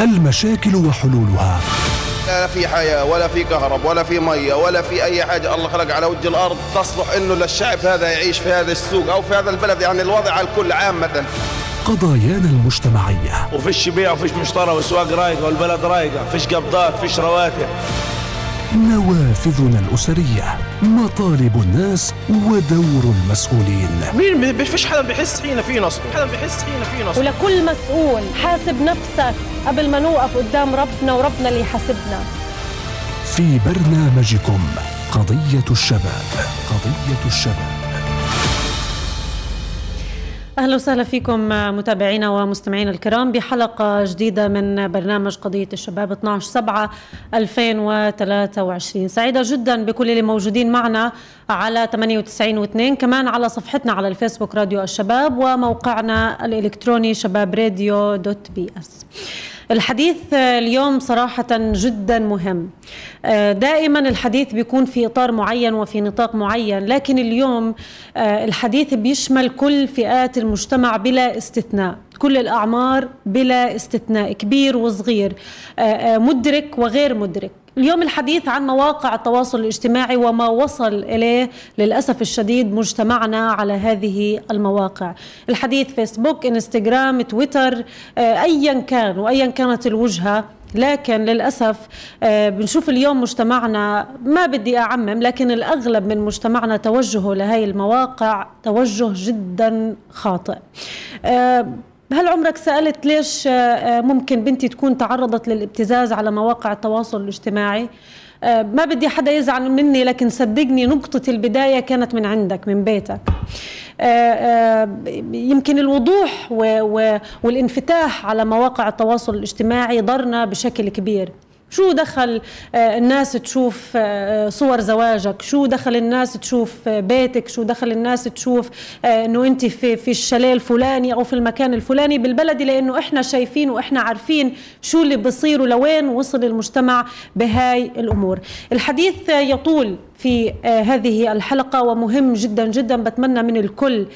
المشاكل وحلولها. لا في حياة ولا في كهرب ولا في مية ولا في أي حاجة الله خلق على وجه الأرض تصلح إنه للشعب هذا يعيش في هذا السوق أو في هذا البلد. يعني الوضع على الكل عامة قضايانا المجتمعية. وفيش بيع وفيش مشترى والسواق رايقة والبلد رايقة فيش قبضات فيش رواتب. نوافذنا الأسرية مطالب الناس ودور المسؤولين. مين ما فيش حدا بيحس حين في نصب. حدا بيحس حين في نصب. ولكل مسؤول حاسب نفسك قبل ما نوقف قدام ربنا وربنا اللي يحاسبنا. في برنامجكم قضية الشباب قضية الشباب. أهلا وسهلا فيكم متابعينا ومستمعينا الكرام بحلقة جديدة من برنامج قضية الشباب 12 7 2023 سعيدة جدا بكل اللي موجودين معنا على 98 و2 كمان على صفحتنا على الفيسبوك راديو الشباب وموقعنا الإلكتروني شباب راديو dot PS. الحديث اليوم صراحة جدا مهم. دائما الحديث بيكون في إطار معين وفي نطاق معين لكن اليوم الحديث بيشمل كل فئات المجتمع بلا استثناء كل الأعمار بلا استثناء كبير وصغير مدرك وغير مدرك. اليوم الحديث عن مواقع التواصل الاجتماعي وما وصل إليه للأسف الشديد مجتمعنا على هذه المواقع. الحديث فيسبوك إنستغرام تويتر ايا كان وايا كانت الوجهة. لكن للأسف بنشوف اليوم مجتمعنا ما بدي أعمم لكن الأغلب من مجتمعنا توجهه لهي المواقع توجه جدا خاطئ. هل عمرك سألت ليش ممكن بنتي تكون تعرضت للابتزاز على مواقع التواصل الاجتماعي؟ ما بدي حدا يزعل مني لكن صدقني نقطة البداية كانت من عندك من بيتك. يمكن الوضوح والانفتاح على مواقع التواصل الاجتماعي ضرنا بشكل كبير. شو دخل الناس تشوف صور زواجك؟ شو دخل الناس تشوف بيتك؟ شو دخل الناس تشوف إنه أنت في في الشاليه الفلاني أو في المكان الفلاني؟ بالبلد لأنه إحنا شايفين وإحنا عارفين شو اللي بصير ولوين وصل المجتمع بهاي الأمور. الحديث يطول في هذه الحلقة ومهم جدا جدا. بتمنى من الكل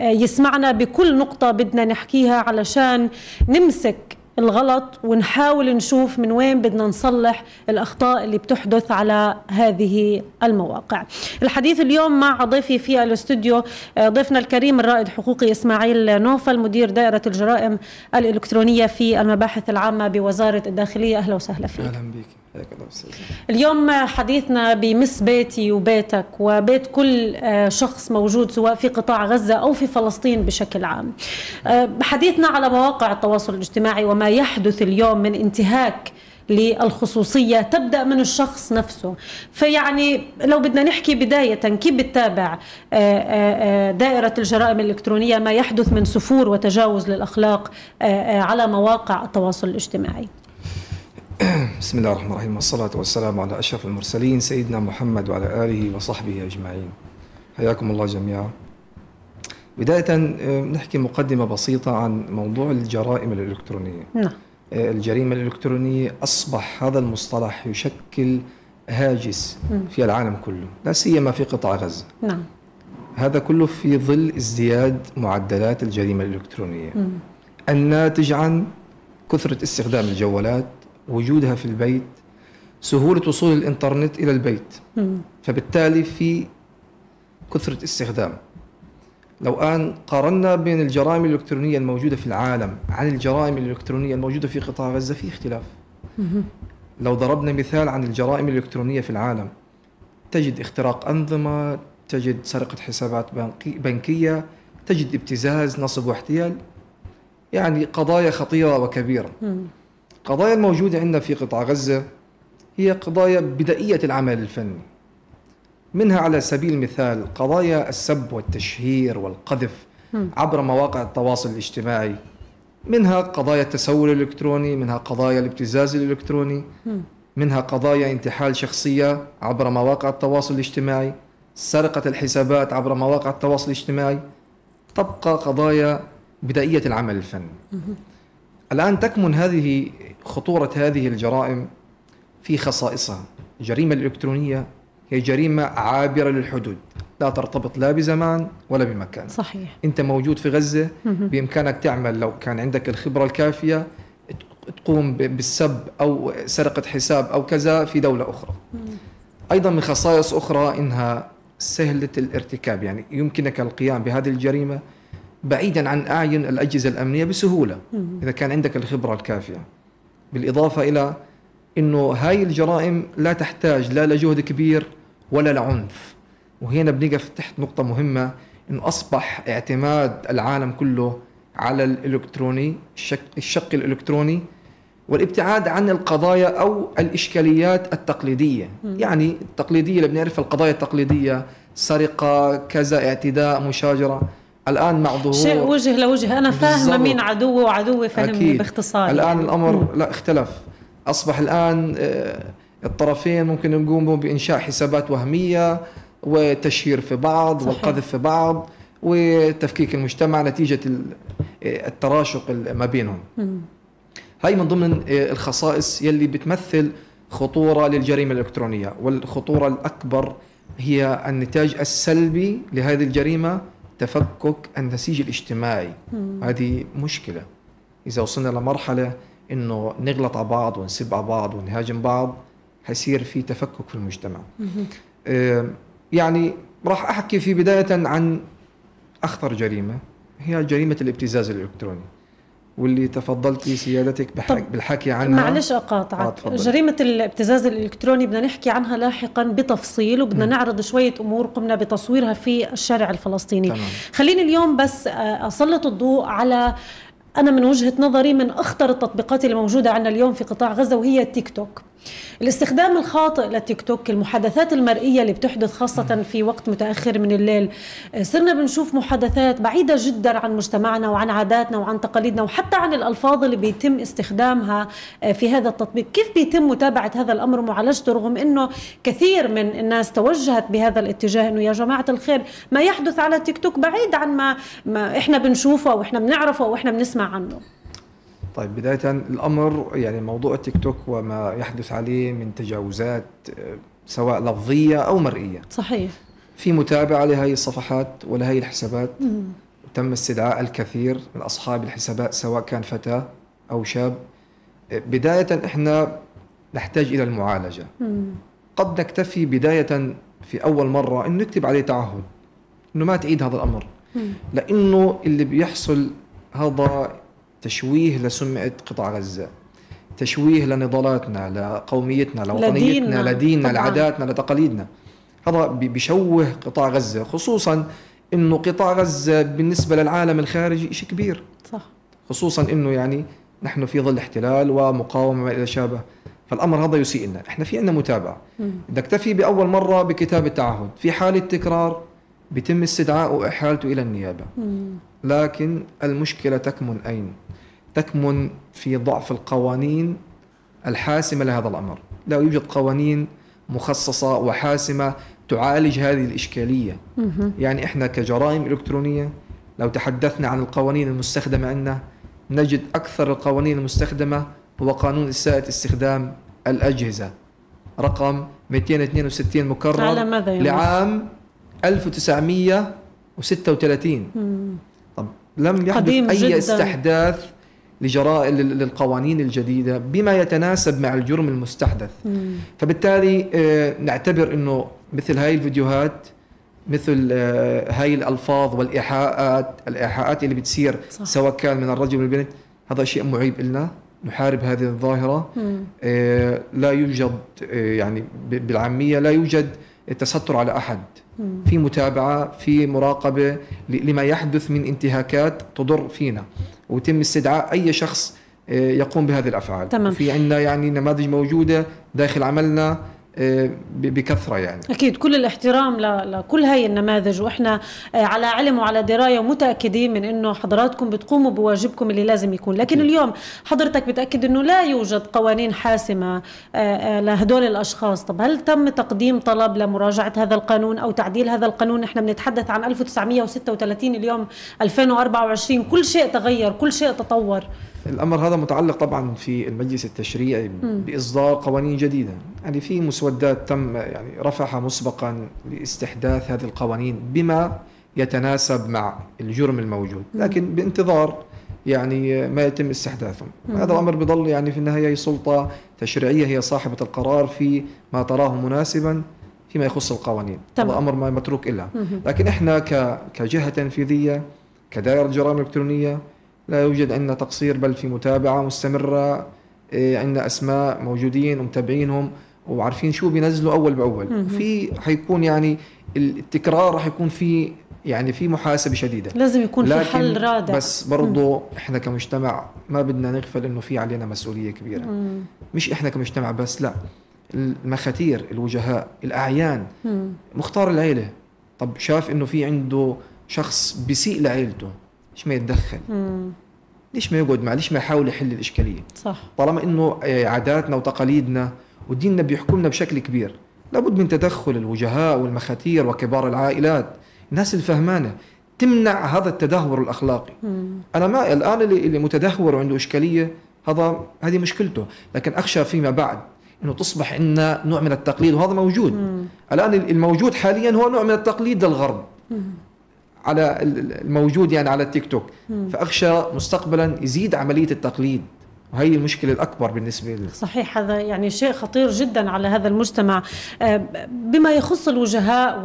يسمعنا. بكل نقطة بدنا نحكيها علشان نمسك الغلط ونحاول نشوف من وين بدنا نصلح الأخطاء اللي بتحدث على هذه المواقع. الحديث اليوم مع ضيفي في الاستوديو ضيفنا الكريم الرائد حقوقي إسماعيل نوفل مدير دائرة الجرائم الإلكترونية في المباحث العامة بوزارة الداخلية. أهلا وسهلا فيك. أهلا بك. اليوم حديثنا بمس بيتي وبيتك وبيت كل شخص موجود سواء في قطاع غزة أو في فلسطين بشكل عام. حديثنا على مواقع التواصل الاجتماعي وما يحدث اليوم من انتهاك للخصوصية تبدأ من الشخص نفسه. فيعني لو بدنا نحكي بداية كيف بتتابع دائرة الجرائم الإلكترونية؟ ما يحدث من سفور وتجاوز للأخلاق على مواقع التواصل الاجتماعي. بسم الله الرحمن الرحيم والصلاة والسلام على أشرف المرسلين سيدنا محمد وعلى آله وصحبه أجمعين حياكم الله جميعا بداية نحكي مقدمة بسيطة عن موضوع الجرائم الإلكترونية نعم الجريمة الإلكترونية أصبح هذا المصطلح يشكل هاجس في العالم كله لا سيما في قطاع غزة نعم هذا كله في ظل ازدياد معدلات الجريمة الإلكترونية الناتج عن كثرة استخدام الجوالات وجودها في البيت سهولة وصول الإنترنت إلى البيت. فبالتالي في كثرة استخدام. لو أن قارنا بين الجرائم الإلكترونية الموجودة في العالم عن الجرائم الإلكترونية الموجودة في قطاع غزة في اختلاف. لو ضربنا مثال عن الجرائم الإلكترونية في العالم تجد اختراق أنظمة تجد سرقة حسابات بنكية تجد ابتزاز نصب واحتيال. يعني قضايا خطيرة وكبيرة. القضايا الموجودة عندنا في قطاع غزة هي قضايا بدائية العمل الفني. منها على سبيل المثال قضايا السب والتشهير والقذف عبر مواقع التواصل الاجتماعي. منها قضايا التسول الإلكتروني منها قضايا الابتزاز الإلكتروني. منها قضايا انتحال شخصية عبر مواقع التواصل الاجتماعي. سرقة الحسابات عبر مواقع التواصل الاجتماعي. تبقى قضايا بدائية العمل الفني. الآن تكمن هذه خطورة هذه الجرائم في خصائصها. الجريمة الإلكترونية هي جريمة عابرة للحدود. لا ترتبط لا بزمان ولا بمكان. صحيح. أنت موجود في غزة بإمكانك تعمل لو كان عندك الخبرة الكافية تقوم بالسب أو سرقة حساب أو كذا في دولة أخرى. أيضا من خصائص أخرى إنها سهلة الارتكاب. يعني يمكنك القيام بهذه الجريمة بعيدا عن أعين الأجهزة الأمنية بسهولة إذا كان عندك الخبرة الكافية. بالإضافة إلى إنه هاي الجرائم لا تحتاج لا لجهد كبير ولا لعنف. وهنا بنقف تحت نقطة مهمة إنه أصبح اعتماد العالم كله على الإلكتروني الشق, الشق الإلكتروني والابتعاد عن القضايا أو الإشكاليات التقليدية. يعني التقليدية اللي بنعرفها القضايا التقليدية سرقة كذا اعتداء مشاجرة. الآن مع ظهور شيء وجه لوجه أنا فاهمة. مين عدوي وعدوي فهمني. باختصار الآن يعني. الأمر لا اختلف أصبح الآن آه، الطرفين ممكن يقوموا بإنشاء حسابات وهمية وتشهير في بعض صحيح. والقذف في بعض وتفكيك المجتمع نتيجة ال- آه، التراشق ال- ما بينهم هاي من ضمن آه، الخصائص يلي بتمثل خطورة للجريمة الإلكترونية والخطورة الأكبر هي النتاج السلبي لهذه الجريمة تفكك النسيج الاجتماعي. هذه مشكلة. إذا وصلنا لمرحلة إنه نغلط على بعض ونسب على بعض ونهاجم بعض حيصير في تفكك في المجتمع. آه، يعني راح أحكي في بداية عن أخطر جريمة هي جريمة الابتزاز الإلكتروني. واللي تفضلتي سيادتك بحك بالحكي عنها معلش آه، اقاطعك تفضل. جريمة الابتزاز الإلكتروني بدنا نحكي عنها لاحقا بتفصيل وبدنا نعرض شوية أمور قمنا بتصويرها في الشارع الفلسطيني تمام. خليني اليوم بس آه، أسلط الضوء على أنا من وجهة نظري من أخطر التطبيقات اللي موجودة عندنا اليوم في قطاع غزة وهي التيك توك الاستخدام الخاطئ للتيك توك المحادثات المرئية اللي بتحدث خاصة في وقت متأخر من الليل. آه، صرنا بنشوف محادثات بعيدة جدا عن مجتمعنا وعن عاداتنا وعن تقاليدنا وحتى عن الألفاظ اللي بيتم استخدامها آه، في هذا التطبيق. كيف بيتم متابعة هذا الأمر ومعالجته رغم أنه كثير من الناس توجهت بهذا الاتجاه أنه يا جماعة الخير ما يحدث على التيك توك بعيد عن ما, ما إحنا بنشوفه أو إحنا بنعرفه أو إحنا بنسمع عنه؟ طيب بداية الأمر يعني موضوع التيك توك وما يحدث عليه من تجاوزات سواء لفظية أو مرئية. صحيح. في متابعة لهذه الصفحات ولهذه الحسابات. وتم استدعاء الكثير من أصحاب الحسابات سواء كان فتاة أو شاب. بداية إحنا نحتاج إلى المعالجة. قد نكتفي بداية في أول مرة أن نكتب عليه تعهد أنه ما تعيد هذا الأمر. لأنه اللي بيحصل هذا تشويه لسمعة قطاع غزة تشويه لنضالاتنا لقوميتنا لوطنيتنا لديننا،. لعاداتنا لتقاليدنا. هذا بيشوه قطاع غزة خصوصا إنه قطاع غزة بالنسبة للعالم الخارجي شيء كبير. صح. خصوصا إنه يعني نحن في ظل احتلال ومقاومة وما إلى شابه. فالأمر هذا يسيء لنا. إحنا في عندنا متابعة. نكتفي بأول مرة بكتابة تعهد في حالة تكرار بيتم استدعائه وإحالته إلى النيابة. لكن المشكلة تكمن أين؟ تكمن في ضعف القوانين الحاسمة لهذا الأمر. لا يوجد قوانين مخصصة وحاسمة تعالج هذه الإشكالية. يعني إحنا كجرائم إلكترونية لو تحدثنا عن القوانين المستخدمة عندنا نجد أكثر القوانين المستخدمة هو قانون إساءة استخدام الأجهزة. رقم 262 مكرر على ماذا؟ لعام 1936 طب لم يحدث أي جداً. استحداث لجرائم لل- للقوانين الجديدة بما يتناسب مع الجرم المستحدث. فبالتالي آه، نعتبر أنه مثل هاي الفيديوهات مثل آه، هاي الألفاظ والإيحاءات الإيحاءات اللي بتصير صح. سواء كان من الرجل والبنت هذا شيء معيب لنا نحارب هذه الظاهرة. آه، لا يوجد يعني بالعامية لا يوجد التستر على أحد. في متابعة في مراقبة لما يحدث من انتهاكات تضر فينا ويتم استدعاء أي شخص آه، يقوم بهذه الأفعال تمام. في عندنا يعني نماذج موجودة داخل عملنا آه، ب- بكثرة يعني. أكيد كل الاحترام لكل هاي النماذج وإحنا آه، على علم وعلى دراية ومتأكدين من أنه حضراتكم بتقوموا بواجبكم اللي لازم يكون. لكن اليوم حضرتك بتأكد أنه لا يوجد قوانين حاسمة آه، لهدول الأشخاص. طب هل تم تقديم طلب لمراجعة هذا القانون أو تعديل هذا القانون؟ إحنا بنتحدث عن 1936 اليوم 2024 كل شيء تغير كل شيء تطور. الأمر هذا متعلق طبعا في المجلس التشريعي بإصدار قوانين جديدة. يعني في مسودات تم يعني رفعها مسبقا لاستحداث هذه القوانين بما يتناسب مع الجرم الموجود. لكن بانتظار يعني ما يتم استحداثهم. هذا الأمر بضل يعني في النهاية هي سلطة تشريعية هي صاحبة القرار في ما تراه مناسبا فيما يخص القوانين. تمام. هذا أمر ما متروك إلها لكن إحنا ك- كجهة تنفيذية كدائرة جرائم إلكترونية لا يوجد عندنا تقصير بل في متابعة مستمرة إيه، عندنا أسماء موجودين ومتابعينهم وعارفين شو بينزلوا أول بأول. في حيكون يعني التكرار راح يكون في يعني في محاسبة شديدة. لازم يكون في حل رادع. بس برضو إحنا كمجتمع ما بدنا نغفل إنه في علينا مسؤولية كبيرة. مم. مش إحنا كمجتمع بس لا. المخاتير الوجهاء الأعيان. مم. مختار العيلة. طب شاف إنه في عنده شخص بيسيء لعيلته ليش ما يتدخل. مم. ليش ما يقعد معه؟ ليش ما يحاول يحل الإشكالية؟ صح. طالما إنه آه، عاداتنا وتقاليدنا وديننا بيحكمنا بشكل كبير لابد من تدخل الوجهاء والمخاتير وكبار العائلات الناس الفهمانة تمنع هذا التدهور الأخلاقي. مم. أنا ما الآن اللي, اللي متدهور وعنده إشكالية هذا هذه مشكلته. لكن أخشى فيما بعد إنه تصبح عندنا نوع من التقليد وهذا موجود. مم. الآن الموجود حاليا هو نوع من التقليد للغرب. مم. على ال- الموجود يعني على التيك توك. مم. فأخشى مستقبلا يزيد عملية التقليد. وهي المشكلة الأكبر بالنسبة لي. صحيح هذا يعني شيء خطير جدا على هذا المجتمع. آه، بما يخص الوجهاء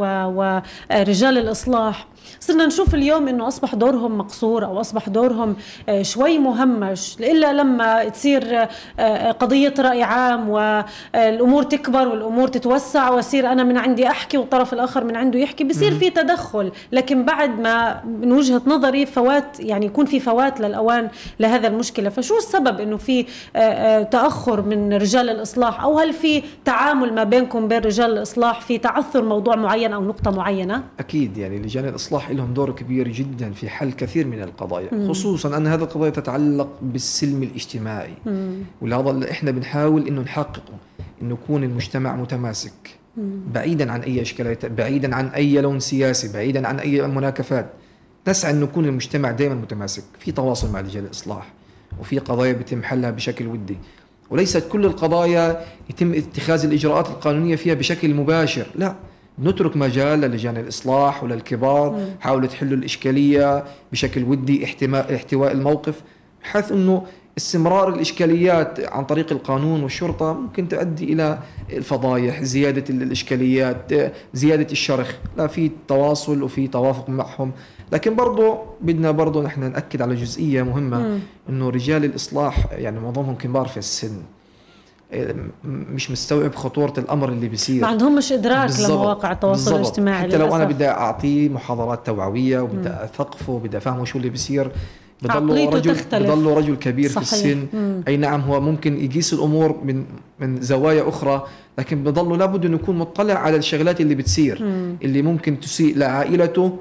ورجال الإصلاح صرنا نشوف اليوم إنه أصبح دورهم مقصور أو أصبح دورهم آه، شوي مهمش إلا لما تصير آه، قضية رأي عام والامور تكبر والأمور تتوسع وأصير أنا من عندي أحكي والطرف الآخر من عنده يحكي بصير في تدخل. لكن بعد ما من وجهة نظري فوات يعني يكون في فوات للأوان لهذا المشكلة. فشو السبب إنه في آه، آه، تأخر من رجال الإصلاح؟ أو هل في تعامل ما بينكم بين رجال الإصلاح في تعثر موضوع معين أو نقطة معينة؟ أكيد يعني لجان الإصلاح لهم دور كبير جدا في حل كثير من القضايا خصوصا أن هذه القضايا تتعلق بالسلم الاجتماعي. مم. ولهذا اللي إحنا بنحاول إنه نحققه إنه يكون المجتمع متماسك. بعيدا عن أي إشكالات بعيدا عن أي لون سياسي بعيدا عن أي مناكفات. نسعى إنه يكون المجتمع دائما متماسك. في تواصل مع رجال الإصلاح وفي قضايا بيتم حلها بشكل ودي. وليست كل القضايا يتم اتخاذ الإجراءات القانونية فيها بشكل مباشر. لا. نترك مجال للجان الإصلاح وللكبار حاولوا تحلوا الإشكالية بشكل ودي احتواء الموقف بحيث إنه استمرار الإشكاليات عن طريق القانون والشرطة ممكن تؤدي إلى الفضايح، زيادة ال- الإشكاليات، زيادة الشرخ، لا في تواصل وفي توافق معهم، لكن برضه بدنا برضه نحن نأكد على جزئية مهمة إنه رجال الإصلاح يعني معظمهم كبار في السن. مش مستوعب خطورة الأمر اللي بيصير ما عندهمش إدراك لمواقع التواصل. الاجتماعي حتى لو أنا. بدي أعطيه محاضرات توعوية وبدي أثقفه وبدي أفهمه شو اللي بيصير بضله رجل تختلف. بضله رجل كبير صحيح. في السن مم. أي نعم هو ممكن يقيس الأمور من من زوايا أخرى لكن بضله لابد إنه يكون مطلع على الشغلات اللي بتصير اللي ممكن تسيء لعائلته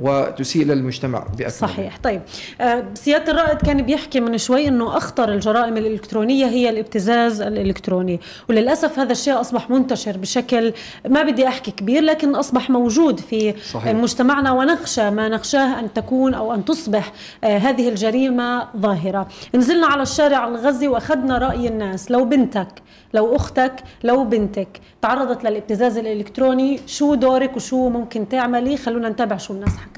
وتسيء للمجتمع بأكمله. صحيح. طيب آه، سيادة الرائد كان بيحكي من شوي أنه أخطر الجرائم الإلكترونية هي الابتزاز الإلكتروني وللأسف هذا الشيء أصبح منتشر بشكل ما بدي أحكي كبير لكن أصبح موجود في صحيح. مجتمعنا ونخشى ما نخشاه أن تكون أو أن تصبح آه، هذه الجريمة ظاهرة. نزلنا على الشارع الغزي وأخذنا رأي الناس لو بنتك لو أختك لو بنتك تعرضت للابتزاز الإلكتروني شو دورك وشو ممكن تعملي؟ خلونا نتابع شو الناس حكت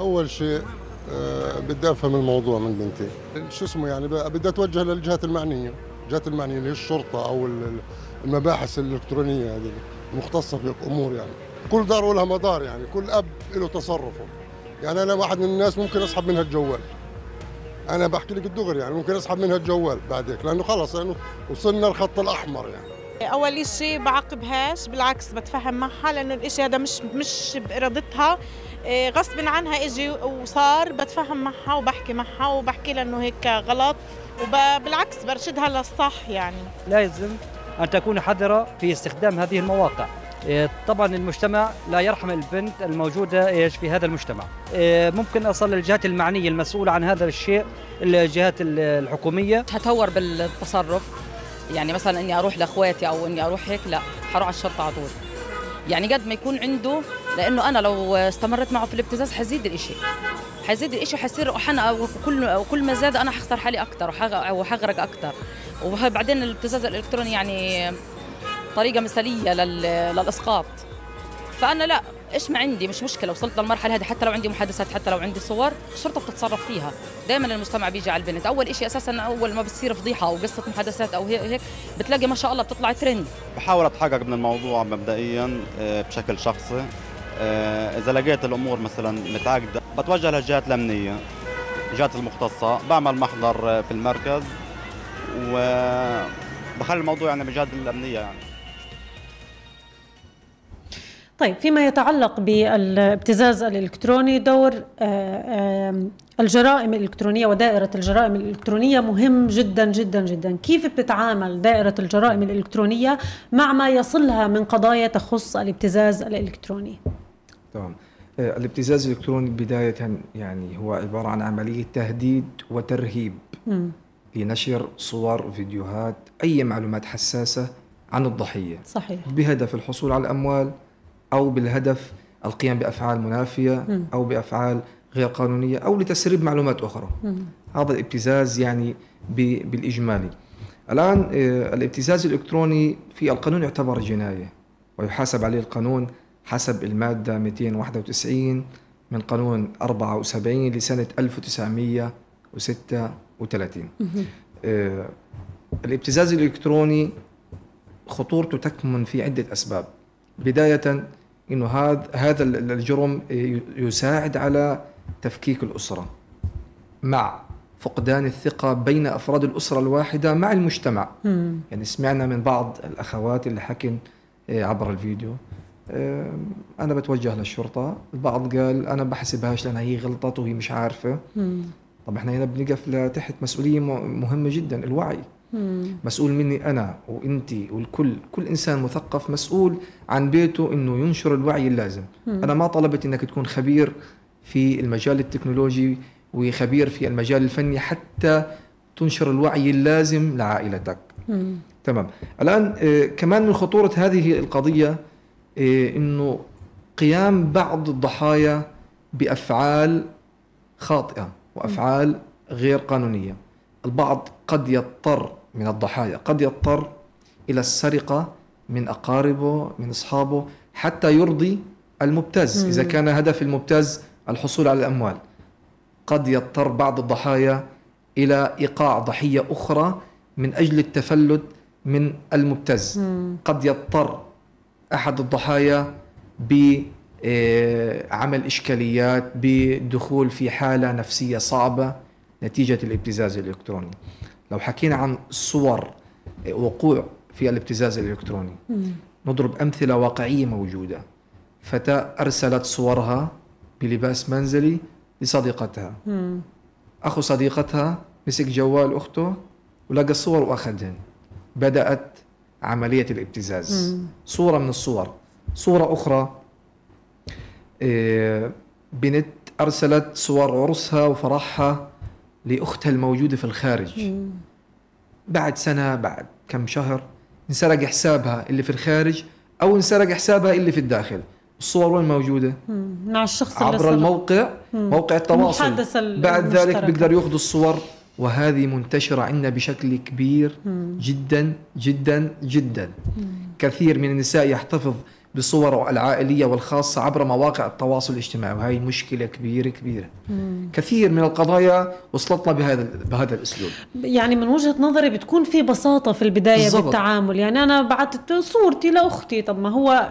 أول شيء آه، بدي أفهم الموضوع من بنتي. شو اسمه يعني؟ بدي أتوجه للجهات المعنية. الجهات المعنية اللي هي الشرطة أو ال- ال- المباحث الإلكترونية هذه المختصه في الأمور يعني. كل دار ولها مدار يعني. كل أب له تصرفه. يعني أنا واحد من الناس ممكن أسحب منها الجوال. أنا بحكي لك الدغري يعني ممكن أسحب منها الجوال بعدك لأنه خلص لأنه وصلنا الخط الأحمر يعني. أول شيء بعاقبهاش بالعكس بتفهم معها لأنه الإشي هذا مش مش بإرادتها. غصب عنها إجي وصار بتفهم معها وبحكي معها وبحكي لها انه هيك غلط. وبالعكس برشدها للصح يعني. لازم أن تكون حذرة في استخدام هذه المواقع. إيه، طبعا المجتمع لا يرحم البنت الموجودة إيش في هذا المجتمع. إيه، ممكن أصل للجهات المعنية المسؤولة عن هذا الشيء الجهات الحكومية. هتهور بالتصرف. يعني مثلا إني أروح لأخواتي أو إني أروح هيك لا حروح على الشرطة على طول. يعني قد ما يكون عنده لأنه أنا لو استمرت معه في الابتزاز حزيد الإشي. حيزيد الإشي حيصير وحنا وكل وكل ما زاد أنا حخسر حالي أكثر وحغرق أكثر وبعدين الابتزاز الإلكتروني يعني طريقة مثالية للإسقاط. فأنا لا إيش ما عندي؟ مش مشكلة وصلت للمرحلة هذه حتى لو عندي محادثات حتى لو عندي صور الشرطة بتتصرف فيها. دائما المجتمع بيجي على البنت. أول شيء أساسا أول ما بتصير فضيحة أو قصة محادثات أو هيك بتلاقي ما شاء الله بتطلع ترند بحاول أتحقق من الموضوع مبدئيا آه، بشكل شخصي. آه، إذا لقيت الأمور مثلا متعقدة بتوجه للجهات الأمنية الجهات المختصة بعمل محضر في المركز وبخلي الموضوع يعني بجهات الأمنية يعني. طيب فيما يتعلق بالابتزاز الإلكتروني دور آه، الجرائم الإلكترونية ودائرة الجرائم الإلكترونية مهم جدا جدا جدا، كيف بتتعامل دائرة الجرائم الإلكترونية مع ما يصلها من قضايا تخص الابتزاز الإلكتروني؟ تمام آه، الابتزاز الإلكتروني بداية يعني هو عبارة عن عملية تهديد وترهيب م. لنشر صور فيديوهات أي معلومات حساسة عن الضحية صحيح بهدف الحصول على الأموال أو بالهدف القيام بأفعال منافية أو بأفعال غير قانونية أو لتسريب معلومات أخرى. هذا الابتزاز يعني بالإجمالي. الآن آه، الابتزاز الإلكتروني في القانون يعتبر جناية ويحاسب عليه القانون حسب المادة 291 من قانون 74 لسنة 1936 آه، الابتزاز الإلكتروني خطورته تكمن في عدة أسباب. بداية إنه هذا هذا الجرم يساعد على تفكيك الأسرة مع فقدان الثقة بين أفراد الأسرة الواحدة مع المجتمع. مم. يعني سمعنا من بعض الأخوات اللي حكن آه، عبر الفيديو. آه، أنا بتوجه للشرطة. البعض قال أنا بحسبهاش لانها هي غلطت وهي مش عارفة. مم. طب إحنا هنا بنقف لتحت مسؤولية مهمة جدا الوعي. مسؤول مني أنا وانت والكل. كل إنسان مثقف مسؤول عن بيته إنه ينشر الوعي اللازم. مم. أنا ما طلبت إنك تكون خبير في المجال التكنولوجي وخبير في المجال الفني حتى تنشر الوعي اللازم لعائلتك. مم. تمام. الآن آه كمان من خطورة هذه القضية آه إنه قيام بعض الضحايا بأفعال خاطئة وأفعال غير قانونية. البعض قد يضطر من الضحايا. قد يضطر إلى السرقة من أقاربه من أصحابه حتى يرضي المبتز. إذا كان هدف المبتز الحصول على الأموال. قد يضطر بعض الضحايا إلى إيقاع ضحية أخرى من أجل التفلت من المبتز. قد يضطر أحد الضحايا بعمل إشكاليات بدخول في حالة نفسية صعبة نتيجة الابتزاز الإلكتروني. لو حكينا عن صور وقوع في الابتزاز الإلكتروني مم. نضرب أمثلة واقعية موجودة فتاة أرسلت صورها بلباس منزلي لصديقتها مم. أخو صديقتها مسك جوال أخته ولقى الصور وأخذهن بدأت عملية الابتزاز مم. صورة من الصور صورة أخرى إيه، بنت أرسلت صور عرسها وفرحها لأختها الموجودة في الخارج. بعد سنة بعد كم شهر انسرق حسابها اللي في الخارج أو انسرق حسابها اللي في الداخل الصور وين موجودة. مع الشخص عبر اللي الموقع مم. موقع التواصل بعد ذلك بيقدر ياخذوا الصور وهذه منتشرة عندنا بشكل كبير مم. جدا جدا جدا مم. كثير من النساء يحتفظ بصوره العائلية والخاصة عبر مواقع التواصل الاجتماعي وهي مشكلة كبيرة كبيرة مم. كثير من القضايا وصلتنا بهذا بهذا الأسلوب يعني من وجهة نظري بتكون في بساطة في البداية بالزبط. بالتعامل يعني أنا بعثت صورتي لأختي طب ما هو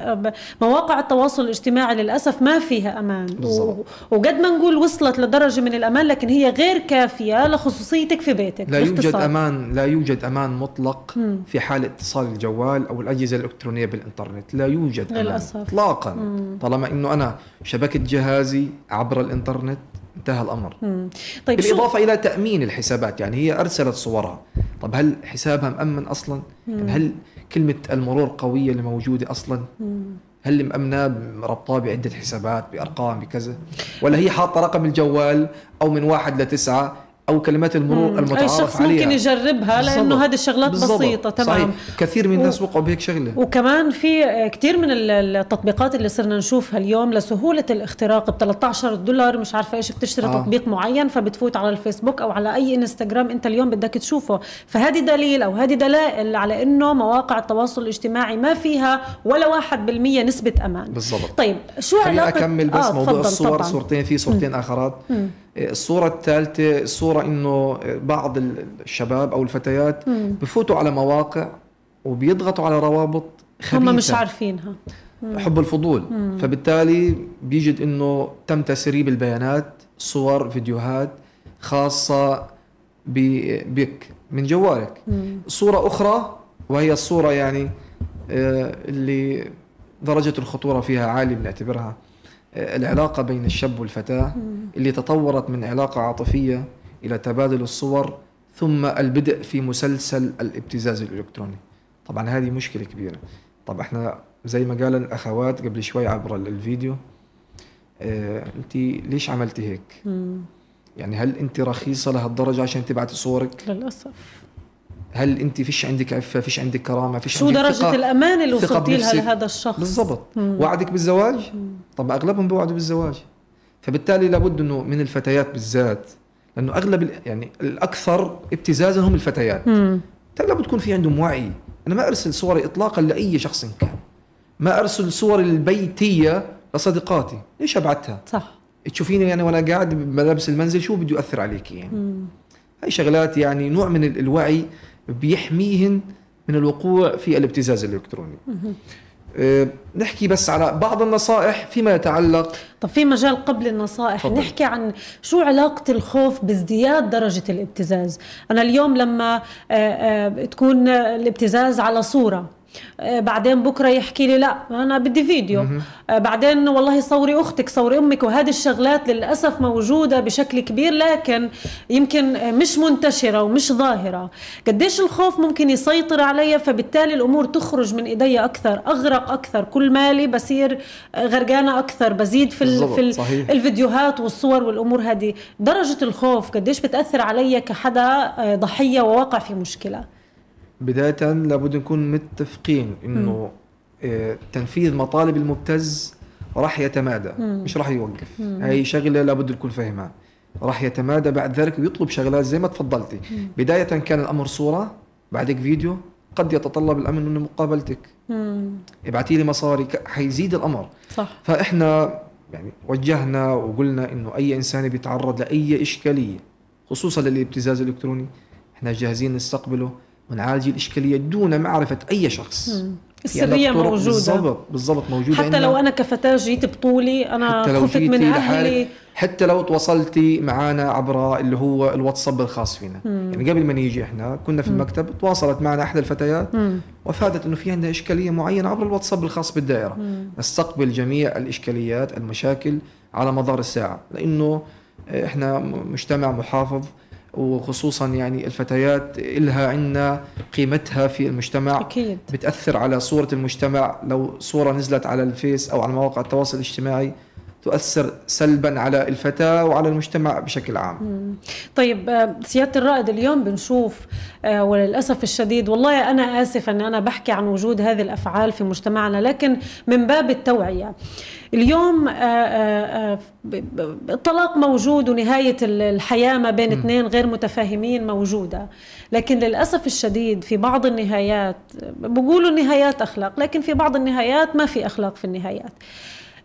مواقع التواصل الاجتماعي للأسف ما فيها أمان بالزبط. وقد ما نقول وصلت لدرجة من الأمان لكن هي غير كافية لخصوصيتك في بيتك لا يوجد أمان لا يوجد أمان مطلق مم. في حال اتصال الجوال أو الأجهزة الإلكترونية بالإنترنت لا يوجد للأسف. اطلاقا طالما إنه أنا شبكت جهازي عبر الإنترنت انتهى الأمر. مم. طيب بالإضافة شو... إلى تأمين الحسابات يعني هي أرسلت صورها. طب هل حسابها مأمن أصلا؟ يعني هل كلمة المرور قوية اللي موجودة أصلا؟ مم. هل مأمناه ربطاه بعدة حسابات بأرقام بكذا؟ ولا هي حاطة رقم الجوال أو من واحد لتسعة أو كلمات المرور مم. المتعارف أي شخص عليها ممكن يجربها لأنه بالضبط. هذه الشغلات بالضبط. بسيطة تمام صحيح. كثير من الناس و- وقعوا بهيك شغلة وكمان في كثير من ال- التطبيقات اللي صرنا نشوفها اليوم لسهولة الاختراق ب 13 دولار مش عارفة إيش بتشتري آه. تطبيق معين فبتفوت على الفيسبوك أو على أي إنستغرام أنت اليوم بدك تشوفه فهذه دليل أو هذه دلائل على إنه مواقع التواصل الاجتماعي ما فيها ولا واحد بالمية نسبة أمان بالضبط طيب شو خليني علاقة أكمل بس آه موضوع الصور طبعاً. صورتين في صورتين آخرات. الصورة الثالثة الصورة إنه بعض الشباب أو الفتيات. بفوتوا على مواقع وبيضغطوا على روابط خبيثة هم مش عارفينها مم. حب الفضول مم. فبالتالي بيجد إنه تم تسريب البيانات صور فيديوهات خاصة بك من جوالك مم. صورة أخرى وهي الصورة يعني آه، اللي درجة الخطورة فيها عالية بنعتبرها العلاقة بين الشاب والفتاة اللي تطورت من علاقة عاطفية إلى تبادل الصور ثم البدء في مسلسل الابتزاز الإلكتروني. طبعا هذه مشكلة كبيرة. طب إحنا زي ما قال الأخوات قبل شوي عبر ال- الفيديو آه أنت ليش عملتي هيك؟ مم. يعني هل أنت رخيصة لهالدرجة عشان تبعتي صورك؟ للأسف. هل انت فيش عندك عفة فيش عندك كرامة فيش شو عندك درجة ثقة الأمان اللي وصلتي لها؟ لهذا الشخص؟ بالضبط. وعدك بالزواج؟ طب أغلبهم بوعدوا بالزواج. فبالتالي لابد إنه من الفتيات بالذات لأنه أغلب يعني الأكثر ابتزازا هم الفتيات لابد يكون في عندهم وعي. أنا ما أرسل صوري اطلاقا لأي شخص كان. ما أرسل صوري البيتيه لصديقاتي. ليش ابعتها صح. تشوفيني يعني وأنا قاعد بملابس المنزل شو بده ياثر عليك يعني؟ مم. هاي شغلات يعني نوع من ال- الوعي بيحميهن من الوقوع في الابتزاز الإلكتروني. أه نحكي بس على بعض النصائح فيما يتعلق طب في مجال قبل النصائح تفضل. نحكي عن شو علاقة الخوف بازدياد درجة الابتزاز أنا اليوم لما آه، آه، تكون آه، الابتزاز على صورة آه، بعدين بكرة يحكي لي لا أنا بدي فيديو. آه، بعدين والله صوري أختك صوري أمك وهذه الشغلات للأسف موجودة بشكل كبير لكن يمكن آه، مش منتشرة ومش ظاهرة. قديش الخوف ممكن يسيطر علي فبالتالي الأمور تخرج من إيدي أكثر أغرق أكثر كل مالي بصير آه، غرقانة أكثر بزيد في في صحيح. الفيديوهات والصور والأمور هذه. درجة الخوف قديش بتأثر علي كحدا آه، ضحية وواقع في مشكلة؟ بداية لابد نكون متفقين إنه آه، تنفيذ مطالب المبتز راح يتمادى مم. مش راح يوقف مم. هاي شغلة لابد نكون فاهمها راح يتمادى بعد ذلك ويطلب شغلات زي ما تفضلتي مم. بداية كان الأمر صورة بعدك فيديو قد يتطلب الأمن انه مقابلتك. ابعتي لي مصاري حيزيد الأمر صح فإحنا يعني وجهنا وقلنا إنه أي إنسان بيتعرض لأي إشكالية خصوصا للابتزاز الإلكتروني إحنا جاهزين نستقبله ونعالج الإشكالية دون معرفة أي شخص طرق موجودة بالضبط بالضبط موجودة حتى. لو أنا كفتاه جيت بطولي أنا حتى لو خفت من لحالك حتى لو تواصلتي معنا عبر اللي هو الواتساب الخاص فينا مم. يعني قبل ما نيجي إحنا كنا في مم. المكتب تواصلت معنا إحدى الفتيات مم. وأفادت إنه في عندها إشكالية معينة عبر الواتساب الخاص بالدائرة مم. نستقبل جميع الإشكاليات المشاكل على مدار الساعة لأنه إحنا مجتمع محافظ وخصوصا يعني الفتيات إلها عندنا قيمتها في المجتمع. أكيد. بتأثر على صورة المجتمع. لو صورة نزلت على الفيس أو على مواقع التواصل الاجتماعي تؤثر سلبا على الفتاة وعلى المجتمع بشكل عام. طيب آه، سيادة الرائد اليوم بنشوف آه، وللأسف الشديد والله أنا آسف أن أنا بحكي عن وجود هذه الأفعال في مجتمعنا لكن من باب التوعية اليوم آه، الطلاق موجود ونهاية ال- الحياة ما بين. اثنين غير متفاهمين موجودة لكن للأسف الشديد في بعض النهايات بقولوا النهايات أخلاق لكن في بعض النهايات ما في أخلاق في النهايات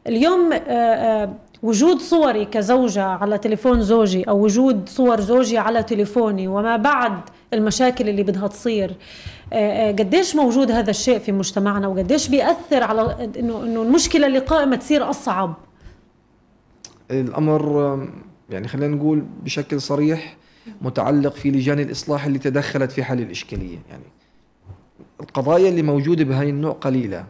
اليوم آه، آه، وجود صوري كزوجة على تليفون زوجي أو وجود صور زوجي على تليفوني وما بعد المشاكل اللي بدها تصير آه، قديش موجود هذا الشيء في مجتمعنا وقديش بيأثر على إنه إنه المشكلة اللي قائمة تصير أصعب؟ الأمر يعني خلينا نقول بشكل صريح متعلق في لجان الإصلاح اللي تدخلت في حل الإشكالية. يعني القضايا اللي موجودة بهاي النوع قليلة.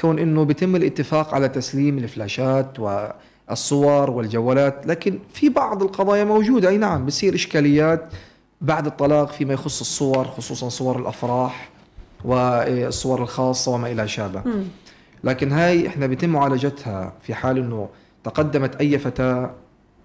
كون إنه بيتم الاتفاق على تسليم الفلاشات والصور والجوالات لكن في بعض القضايا موجودة أي نعم بصير إشكاليات بعد الطلاق فيما يخص الصور خصوصا صور الأفراح والصور الخاصة وما إلى شابه. لكن هاي إحنا بيتم معالجتها في حال إنه تقدمت أي فتاة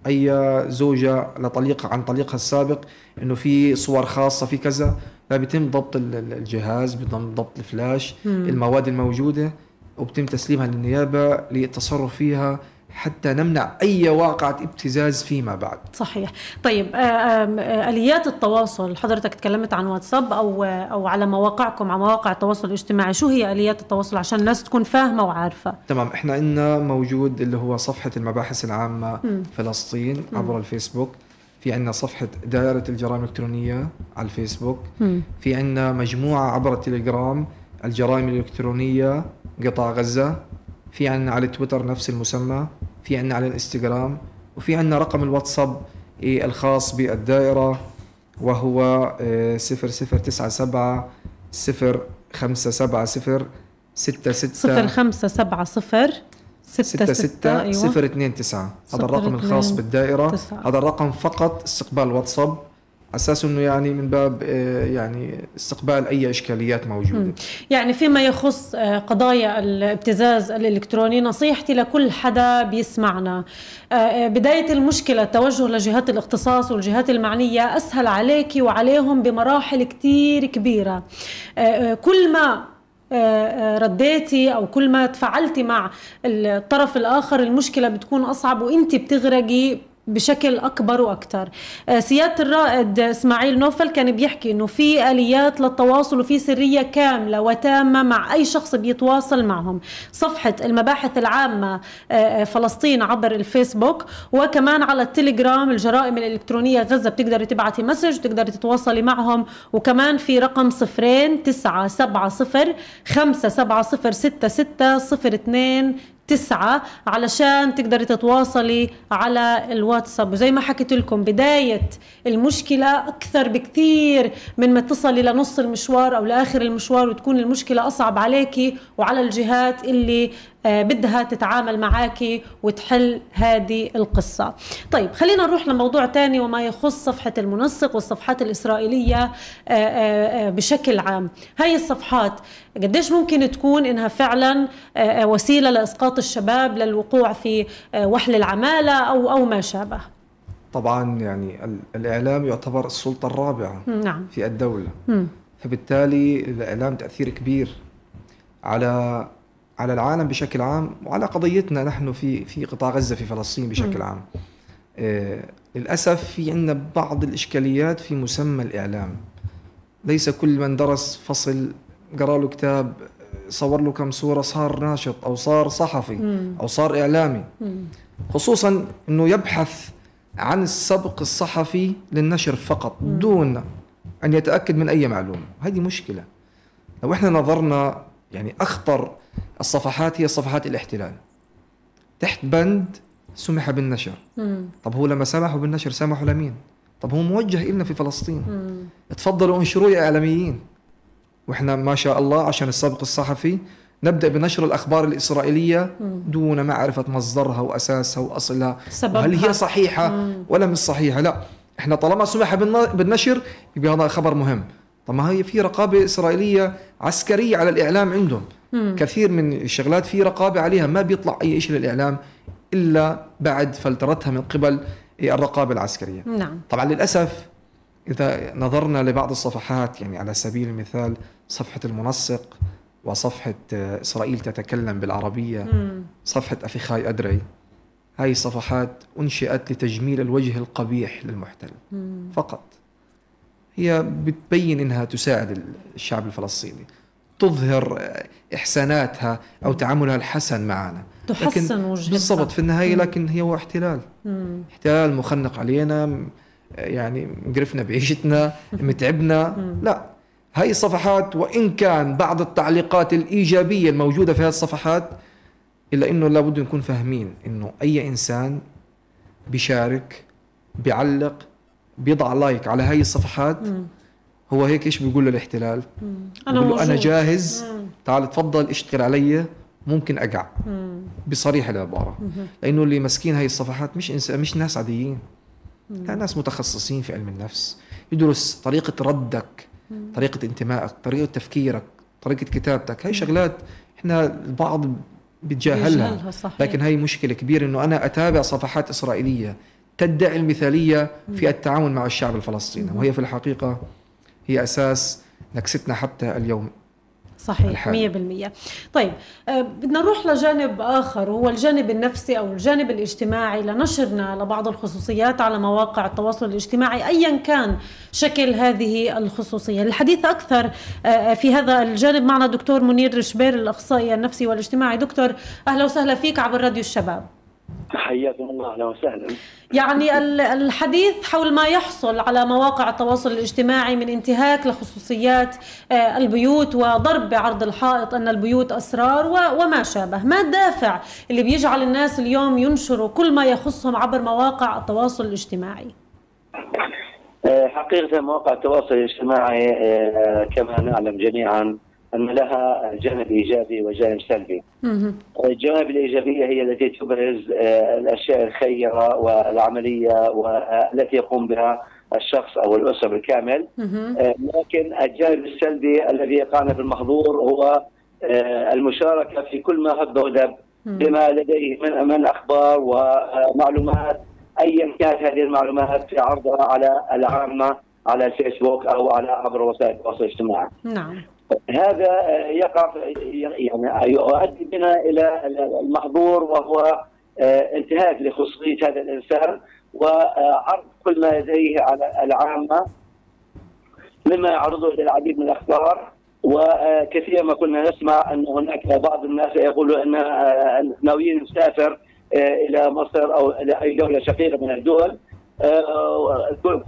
أي زوجة لطليقها عن طليقها السابق إنه في صور خاصة في كذا لا بيتم ضبط ال- ال- الجهاز بيتم ضبط الفلاش. المواد الموجودة وبتم تسليمها للنيابة للتصرف فيها حتى نمنع أي واقعة ابتزاز فيما بعد. صحيح. طيب آه، آه، آليات التواصل حضرتك تكلمت عن واتساب آه، أو على مواقعكم على مواقع التواصل الاجتماعي. شو هي آليات التواصل عشان الناس تكون فاهمة وعارفة؟ تمام. إحنا عندنا موجود اللي هو صفحة المباحث العامة مم. فلسطين. عبر الفيسبوك. في عندنا صفحة دائرة الجرائم الإلكترونية على الفيسبوك. مم. في عندنا مجموعة عبر التليجرام الجرائم الإلكترونية قطاع غزة في عندنا على تويتر نفس المسمى في عندنا على الانستغرام وفي عندنا رقم الواتساب إيه الخاص بالدائرة وهو إيه، صفر صفر تسعة سبعة صفر خمسة سبعة صفر ستة صفر ستة خمسة سبعة صفر ستة ستة ستة أيوة. صفر اثنين تسعة صفر هذا الرقم الخاص بالدائرة. هذا الرقم فقط استقبال واتساب أساس إنه يعني من باب آه، يعني استقبال أي إشكاليات موجودة. يعني فيما يخص آه، قضايا الابتزاز الإلكتروني نصيحتي لكل حدا بيسمعنا. آه، بداية المشكلة التوجه لجهات الاختصاص والجهات المعنية أسهل عليك وعليهم بمراحل آه، آه، كل ما رديتي أو كل ما تفاعلتي مع الطرف الآخر المشكلة بتكون أصعب وانت بتغرقي بشكل أكبر وأكثر. آه، سيادة الرائد إسماعيل نوفل كان بيحكي إنه في آليات للتواصل وفي سرية كاملة وتامة مع أي شخص بيتواصل معهم. صفحة المباحث العامة آه، آه، فلسطين عبر الفيسبوك وكمان على التليجرام الجرائم الإلكترونية غزة بتقدري تبعتي مسج وتقدري تتواصلي معهم. وكمان في رقم صفرين تسعة سبعة صفر خمسة سبعة صفر ستة ستة صفر اثنين تسعة علشان تقدري تتواصلي على الواتساب. وزي ما حكيت لكم بداية المشكلة أكثر بكثير من ما تصلي لنص المشوار أو لآخر المشوار وتكون المشكلة أصعب عليكي وعلى الجهات اللي بدها تتعامل معاكي وتحل هذه القصة. طيب خلينا نروح لموضوع تاني وما يخص صفحة المنسق والصفحات الإسرائيلية آه، آه، آه، بشكل عام. هاي الصفحات قديش ممكن تكون إنها فعلا آه، آه، وسيلة لإسقاط الشباب للوقوع في آه، وحل العمالة أو أو ما شابه؟ طبعا يعني ال- الإعلام يعتبر السلطة الرابعة نعم. في الدولة. مم. فبالتالي الإعلام تأثير كبير على على العالم بشكل عام وعلى قضيتنا نحن في في قطاع غزة في فلسطين بشكل مم. عام آه للأسف في عندنا بعض الإشكاليات في مسمى الإعلام ليس كل من درس فصل قرأ له كتاب صور له كم صورة صار ناشط أو صار صحفي مم. أو صار إعلامي مم. خصوصا إنه يبحث عن السبق الصحفي للنشر فقط دون أن يتأكد من أي معلومة هذه مشكلة لو إحنا نظرنا يعني أخطر الصفحات هي صفحات الاحتلال تحت بند سمح بالنشر مم. طب هو لما سمحوا بالنشر سمحوا لمين طب هو موجه إلنا في فلسطين مم. تفضلوا انشروا يا إعلاميين وإحنا ما شاء الله عشان السبق الصحفي نبدأ بنشر الأخبار الإسرائيلية مم. دون معرفة مصدرها وأساسها وأصلها سببها. وهل هي صحيحة مم. ولا مش صحيحة لا إحنا طالما سمح بالن- بالنشر يبقى هذا خبر مهم طب ما هي في رقابة إسرائيلية عسكرية على الإعلام عندهم مم. كثير من الشغلات في رقابة عليها ما بيطلع أي شيء للإعلام إلا بعد فلترتها من قبل الرقابة العسكرية نعم طبعا للأسف إذا نظرنا لبعض الصفحات يعني على سبيل المثال صفحة المنسق وصفحة إسرائيل تتكلم بالعربية مم. صفحة اخيخاي أدري هاي الصفحات أنشئت لتجميل الوجه القبيح للمحتل مم. فقط هي بتبين إنها تساعد الشعب الفلسطيني تظهر إحساناتها أو تعاملها الحسن معنا تحسن وجهتها. بالضبط في النهاية مم. لكن هي هو احتلال مم. احتلال مخنق علينا يعني مقرفنا بعيشتنا متعبنا لا هاي الصفحات وإن كان بعض التعليقات الإيجابية الموجودة في هذه الصفحات إلا إنه لابد نكون فاهمين إنه أي إنسان بيشارك بيعلق بيضع لايك على هاي الصفحات مم. هو هيك إيش بيقول للاحتلال مم. أنا بيقول له موجود. جاهز مم. تعال تفضل اشتغل علي ممكن أقع مم. بصريح العبارة مهم. لأنه اللي ماسكين هاي الصفحات مش إنس... مش ناس عاديين لا ناس متخصصين في علم النفس يدرس طريقة ردك طريقة انتمائك طريقة تفكيرك طريقة كتابتك هاي شغلات إحنا البعض صحيح. لكن هاي مشكلة كبيرة إنه أنا أتابع صفحات إسرائيلية تدعي المثالية في التعامل مع الشعب الفلسطيني. وهي في الحقيقة هي أساس نكستنا حتى اليوم. صحيح الحالي. 100% طيب آه، بدنا نروح لجانب آخر وهو الجانب النفسي أو الجانب الاجتماعي. لنشرنا لبعض الخصوصيات على مواقع التواصل الاجتماعي أيا كان شكل هذه الخصوصية. الحديث أكثر آه، في هذا الجانب معنا دكتور منير رشبير الأخصائي النفسي والاجتماعي. دكتور أهلا وسهلا فيك عبر راديو الشباب. حياكم الله أهلا وسهلا يعني ال- الحديث حول ما يحصل على مواقع التواصل الاجتماعي من انتهاك لخصوصيات آه، البيوت وضرب بعرض الحائط أن البيوت أسرار و- وما شابه، ما الدافع اللي بيجعل الناس اليوم ينشروا كل ما يخصهم عبر مواقع التواصل الاجتماعي؟ آه، حقيقة مواقع التواصل الاجتماعي آه، كما نعلم جميعا أن لها جانب إيجابي وجانب سلبي. الجوانب الإيجابية هي التي تبرز آه، الأشياء الخيرة والعملية والتي يقوم بها الشخص أو الأسرة بالكامل. آه، لكن الجانب السلبي الذي يقعنا في المحظور هو آه، المشاركة في كل ما هب ودب بما لديه من من أخبار ومعلومات ايا كانت هذه المعلومات في عرضها على العامة على الفيسبوك أو على عبر وسائل التواصل الاجتماعي. نعم هذا يقع يعني يؤدي بنا إلى المحظور وهو آه، انتهاك لخصوصية هذا الإنسان وعرض كل ما لديه على العامة مما يعرضه للعديد من الأخبار. وكثيرا ما كنا نسمع أن هناك بعض الناس يقولوا أن آه، ناويين نسافر آه، إلى مصر أو إلى أي دولة شقيقة من الدول. آه، كل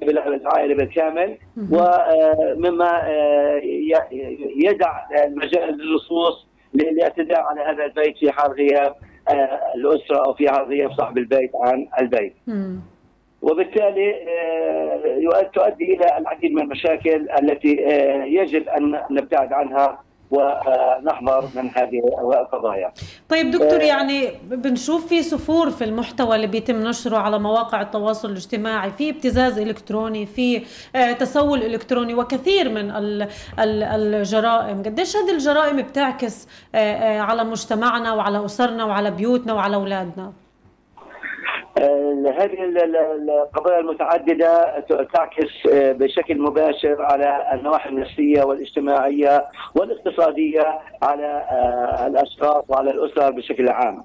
كل العائله بالكامل ومما آه، يدع المجال للصوص للاعتداء على هذا البيت في حال غياب آه، الأسرة أو في حال غياب صاحب البيت عن البيت. وبالتالي آه، تؤدي إلى العديد من المشاكل التي آه، يجب أن نبتعد عنها ونحذر من هذه القضايا. طيب دكتور آه. يعني بنشوف في سفور في المحتوى اللي بيتم نشره على مواقع التواصل الاجتماعي في ابتزاز إلكتروني في آه، تسول إلكتروني وكثير من ال- ال- الجرائم قديش هذه الجرائم بتعكس آه، على مجتمعنا وعلى أسرنا وعلى بيوتنا وعلى أولادنا هذه ال- ال- القضايا المتعددة تعكس آه، بشكل مباشر على النواحي النفسية والاجتماعية والاقتصادية على آه، الأشخاص وعلى الأسر بشكل عام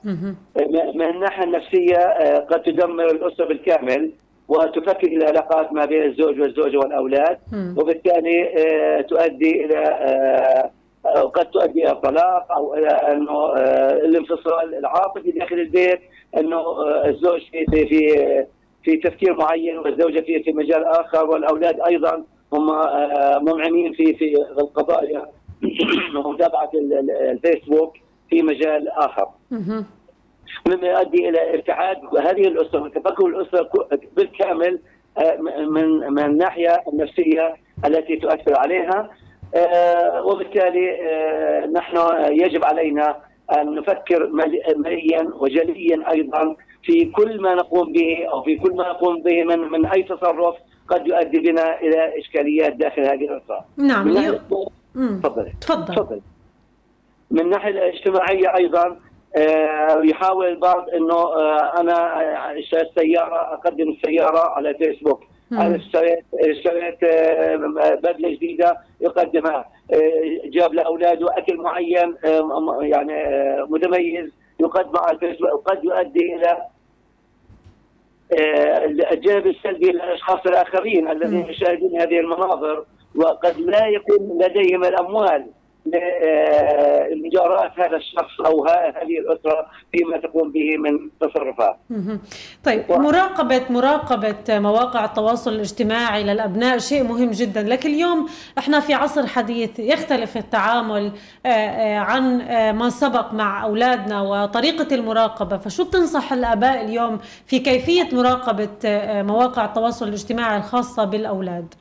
من الناحية النفسية آه، قد تدمر الأسرة بالكامل وتفكك العلاقات ما بين الزوج والزوجة والأولاد. وبالتالي آه، تؤدي إلى آه، آه، قد تؤدي إلى الطلاق أو إلى أنه آه، الانفصال العاطفي داخل البيت أنه آه، الزوج في في في في تفكير معين والزوجة في في مجال آخر والأولاد أيضا هم آه، منعمين في في القضايا ومتابعه ال- ال- الفيسبوك في مجال آخر. مما يؤدي إلى ارتعاد هذه الأسرة وتفكك الأسرة بالكامل من من الناحيه النفسية التي تؤثر عليها وبالتالي آه، نحن يجب علينا أن نفكر مل- مليا وجليا أيضا في كل ما نقوم به أو في كل ما نقوم به من من أي تصرف قد يؤدي بنا إلى إشكاليات داخل هذه الاسره. نعم من ناحية-. تفضل تفضل من الناحيه الاجتماعية أيضا آه، يحاول البعض إنه آه، أنا آه، اشتريت سيارة أقدم السيارة على فيسبوك. أنا اشتريت اشتريت آه، بدلة جديدة يقدمها آه، جاب لاولاده أكل معين آه، يعني آه، متميز يقدم على الفيسبوك وقد يؤدي إلى الجانب السلبي للأشخاص الآخرين الذين يشاهدون هذه المناظر وقد لا يكون لديهم الأموال لمجاراة هذا الشخص أو ه- هذه الأسرة فيما تقوم به من تصرفات. طيب مراقبة مراقبة مواقع التواصل الاجتماعي للأبناء شيء مهم جدا. لكن اليوم إحنا في عصر حديث يختلف التعامل آه، آه، عن آه، ما سبق مع أولادنا وطريقة المراقبة. فشو بتنصح الآباء اليوم في كيفية مراقبة مواقع التواصل الاجتماعي الخاصة بالأولاد؟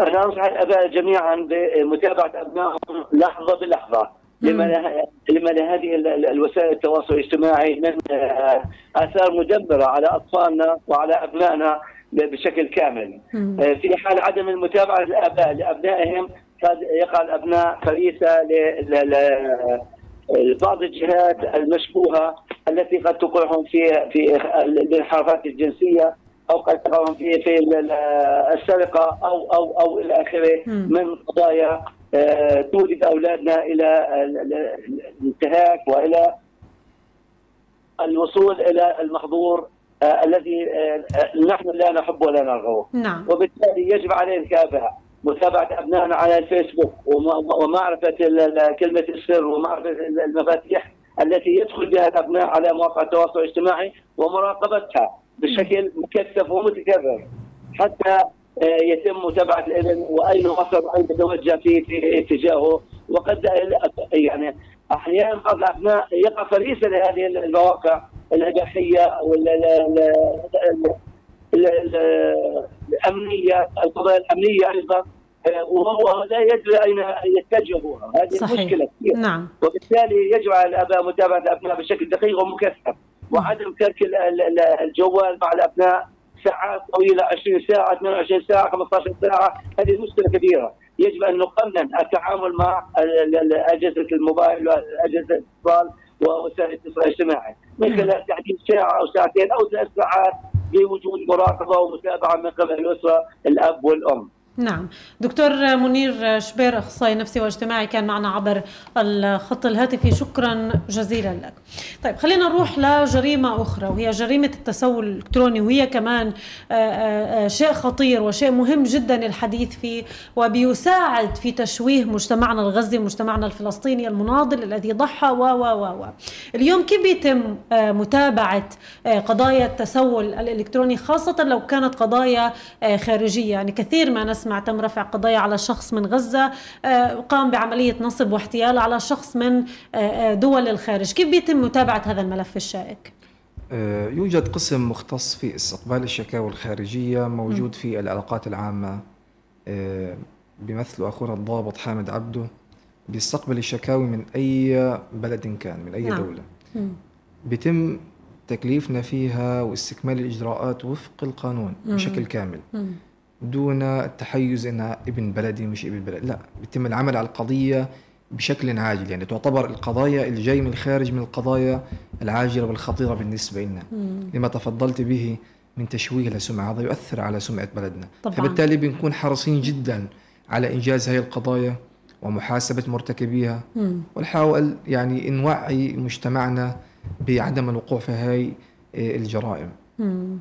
أنا أنصح الأباء جميعا بمتابعة أبنائهم لحظة بلحظة لما لما لهذه ال- ال- الوسائل التواصل الاجتماعي من آه، آثار مدمره على أطفالنا وعلى أبنائنا بشكل كامل. آه، في حال عدم المتابعة الاباء لأبنائهم قد يقع الأبناء فريسة ل- ل- ل- بعض الجهات المشبوهة التي قد توقعهم في في الانحرافات الجنسية. أو قد تقعهم في في السرقة أو أو أو إلى آخره من قضايا آه، تولد أولادنا إلى الانتهاك وإلى الوصول إلى المحظور آه، الذي آه، نحن لا نحب ولا نرغبه نعم. وبالتالي يجب علينا كابها متابعة أبنائنا على الفيسبوك ومعرفة كلمة السر ومعرفة المفاتيح التي يدخل بها الأبناء على مواقع التواصل الاجتماعي ومراقبتها. بشكل مكثف ومتكرر. حتى آه، يتم متابعة الابن وأين وصل وأين يتوجه في في اتجاهه. وقد يعني أحيانا بعض الابناء يقع فريسة لهذه المواقع الأباحية الأمنية القضايا الأمنية أيضا آه، وهو لا يدري أين يتجه هذه صحيح. المشكلة كثير نعم. وبالتالي يجب على الأباء متابعة الأبناء بشكل دقيق ومكثف. وعدم ترك الجوال مع الأبناء ساعات طويلة 20 ساعة 22 ساعة 15 ساعة. هذه مشكلة كبيرة. يجب أن نقنن التعامل مع أجهزة الموبايل وأجهزة الاتصال ووسائل الاتصال الاجتماعي. من خلال تحديد ساعة أو ساعتين أو ثلاث ساعات بوجود مراقبة ومتابعة من قبل الأسرة الأب والأم. نعم. دكتور منير شبير أخصائي نفسي واجتماعي كان معنا عبر الخط الهاتفي. شكرا جزيلا لك. طيب خلينا نروح لجريمة أخرى وهي جريمة التسول الإلكتروني وهي كمان آه، آه، آه، شيء خطير وشيء مهم جدا الحديث فيه وبيساعد في تشويه مجتمعنا الغزي ومجتمعنا الفلسطيني المناضل الذي ضحى و و و و. اليوم كيف بيتم متابعة قضايا التسول الإلكتروني خاصة لو كانت قضايا خارجية؟ يعني كثير ما نسمع مع تم رفع قضايا على شخص من غزة آه، قام بعملية نصب واحتيال على شخص من آه، آه، دول الخارج كيف بيتم متابعة هذا الملف الشائك؟ يوجد قسم مختص في استقبال الشكاوى الخارجية موجود في العلاقات العامة بيمثله أخونا الضابط حامد عبده بيستقبل الشكاوي من أي بلد كان من أي نعم. دولة بيتم تكليفنا فيها واستكمال الإجراءات وفق القانون مم. بشكل كامل مم. دون التحيز انها ابن بلدي مش ابن بلد. لا بيتم العمل على القضية بشكل عاجل. يعني تعتبر القضايا اللي جاي من الخارج من القضايا العاجلة والخطيرة بالنسبة لنا. لما تفضلت به من تشويه لسمعه هذا يؤثر على سمعة بلدنا. طبعا. فبالتالي بنكون حريصين جدا على إنجاز هذه القضايا ومحاسبة مرتكبيها. ونحاول يعني نوعي مجتمعنا بعدم الوقوع في هاي الجرائم. مم.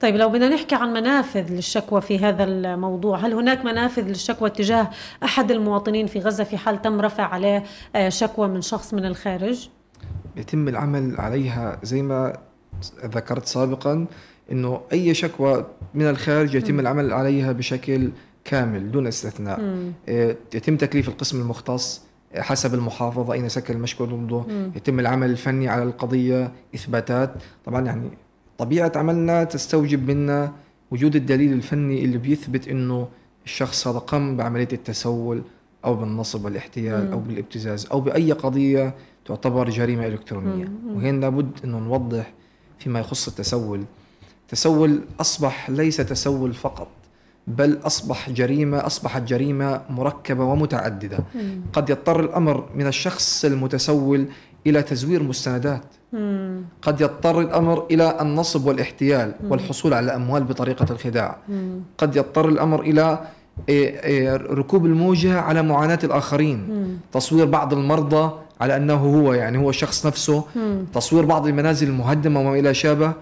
طيب لو بدنا نحكي عن منافذ للشكوى في هذا الموضوع هل هناك منافذ للشكوى تجاه أحد المواطنين في غزة في حال تم رفع عليه آه، شكوى من شخص من الخارج؟ يتم العمل عليها زي ما ذكرت سابقا إنه أي شكوى من الخارج يتم م. العمل عليها بشكل كامل دون استثناء م. آه، يتم تكليف القسم المختص حسب المحافظة أين سكن المشكو ضده يتم العمل الفني على القضية إثباتات طبعا يعني طبيعة عملنا تستوجب منا وجود الدليل الفني اللي بيثبت إنه الشخص هذا قام بعملية التسول أو بالنصب والاحتيال أو بالابتزاز أو بأي قضية تعتبر جريمة إلكترونية. وهنا لابد إنه نوضح فيما يخص التسول. التسول أصبح ليس تسول فقط بل أصبح جريمة أصبحت جريمة مركبة ومتعددة. قد يضطر الأمر من الشخص المتسول إلى تزوير مستندات. قد يضطر الأمر إلى النصب والاحتيال والحصول على اموال بطريقة الخداع. قد يضطر الأمر إلى إيه، إيه، ركوب الموجه على معاناة الآخرين. تصوير بعض المرضى على أنه هو يعني هو الشخص نفسه. تصوير بعض المنازل المهدمة وما إلى شابه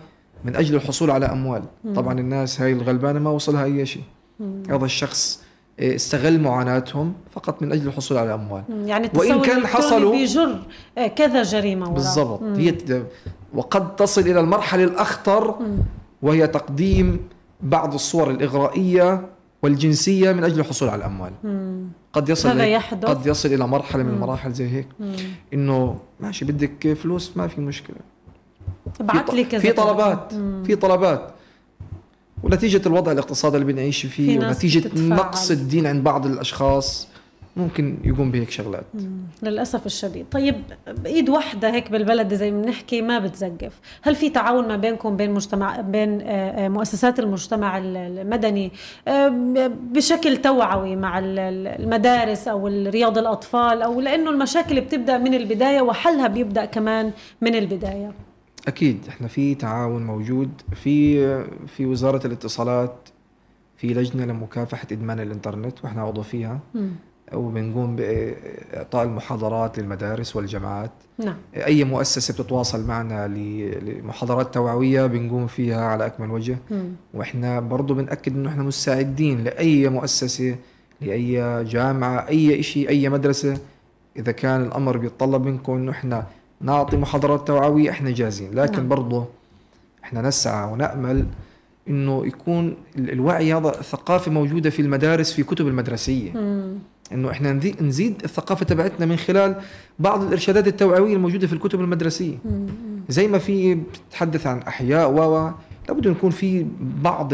من أجل الحصول على أموال. طبعا الناس هاي الغلبانة ما وصلها أي شيء. هذا الشخص استغل معاناتهم فقط من أجل الحصول على أموال. يعني وإن كان حصلوا بيجر آه، كذا جريمة وراء. بالضبط. هي وقد تصل إلى المرحلة الأخطر وهي تقديم بعض الصور الإغرائية والجنسية من أجل الحصول على الأموال. مم. قد يصل هذا يحدث. قد يصل إلى مرحلة من المراحل زي هيك. مم. إنه ماشي بدك فلوس ما في مشكلة. ابعث لي كذا في طلبات. مم. في طلبات. ونتيجة الوضع الاقتصادي اللي بنعيش فيه ونتيجة نقص الدين عند بعض الأشخاص ممكن يقوم بهيك شغلات. للأسف الشديد. طيب بايد واحدة هيك بالبلد زي ما بنحكي ما بتزقف. هل في تعاون ما بينكم بين مجتمع بين آه، آه، مؤسسات المجتمع المدني بشكل توعوي مع المدارس أو رياض الأطفال أو لأنه المشاكل بتبدأ من البداية وحلها بيبدأ كمان من البداية؟ أكيد إحنا في تعاون موجود في في وزارة الاتصالات في لجنة لمكافحة إدمان الإنترنت وإحنا عضو فيها م. وبنقوم بإعطاء المحاضرات للمدارس والجامعات نعم. أي مؤسسة بتتواصل معنا لمحاضرات توعوية بنقوم فيها على أكمل وجه م. وإحنا برضه بنأكد إنه إحنا مستعدين لأي مؤسسة لأي جامعة أي شيء أي مدرسة إذا كان الأمر بيتطلب منكم إنه إحنا نعطي محاضرات توعوية إحنا جاهزين. لكن نعم. برضه إحنا نسعى ونأمل إنه يكون الوعي هذا الثقافة موجودة في المدارس في كتب المدرسية. إنه إحنا نزيد الثقافة تبعتنا من خلال بعض الإرشادات التوعوية الموجودة في الكتب المدرسية. زي ما في بتتحدث عن أحياء و لابد يكون في بعض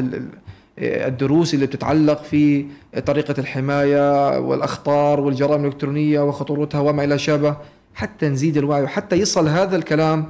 الدروس اللي بتتعلق في طريقة الحماية والأخطار والجرائم الإلكترونية وخطورتها وما إلى شابه. حتى نزيد الوعي وحتى يصل هذا الكلام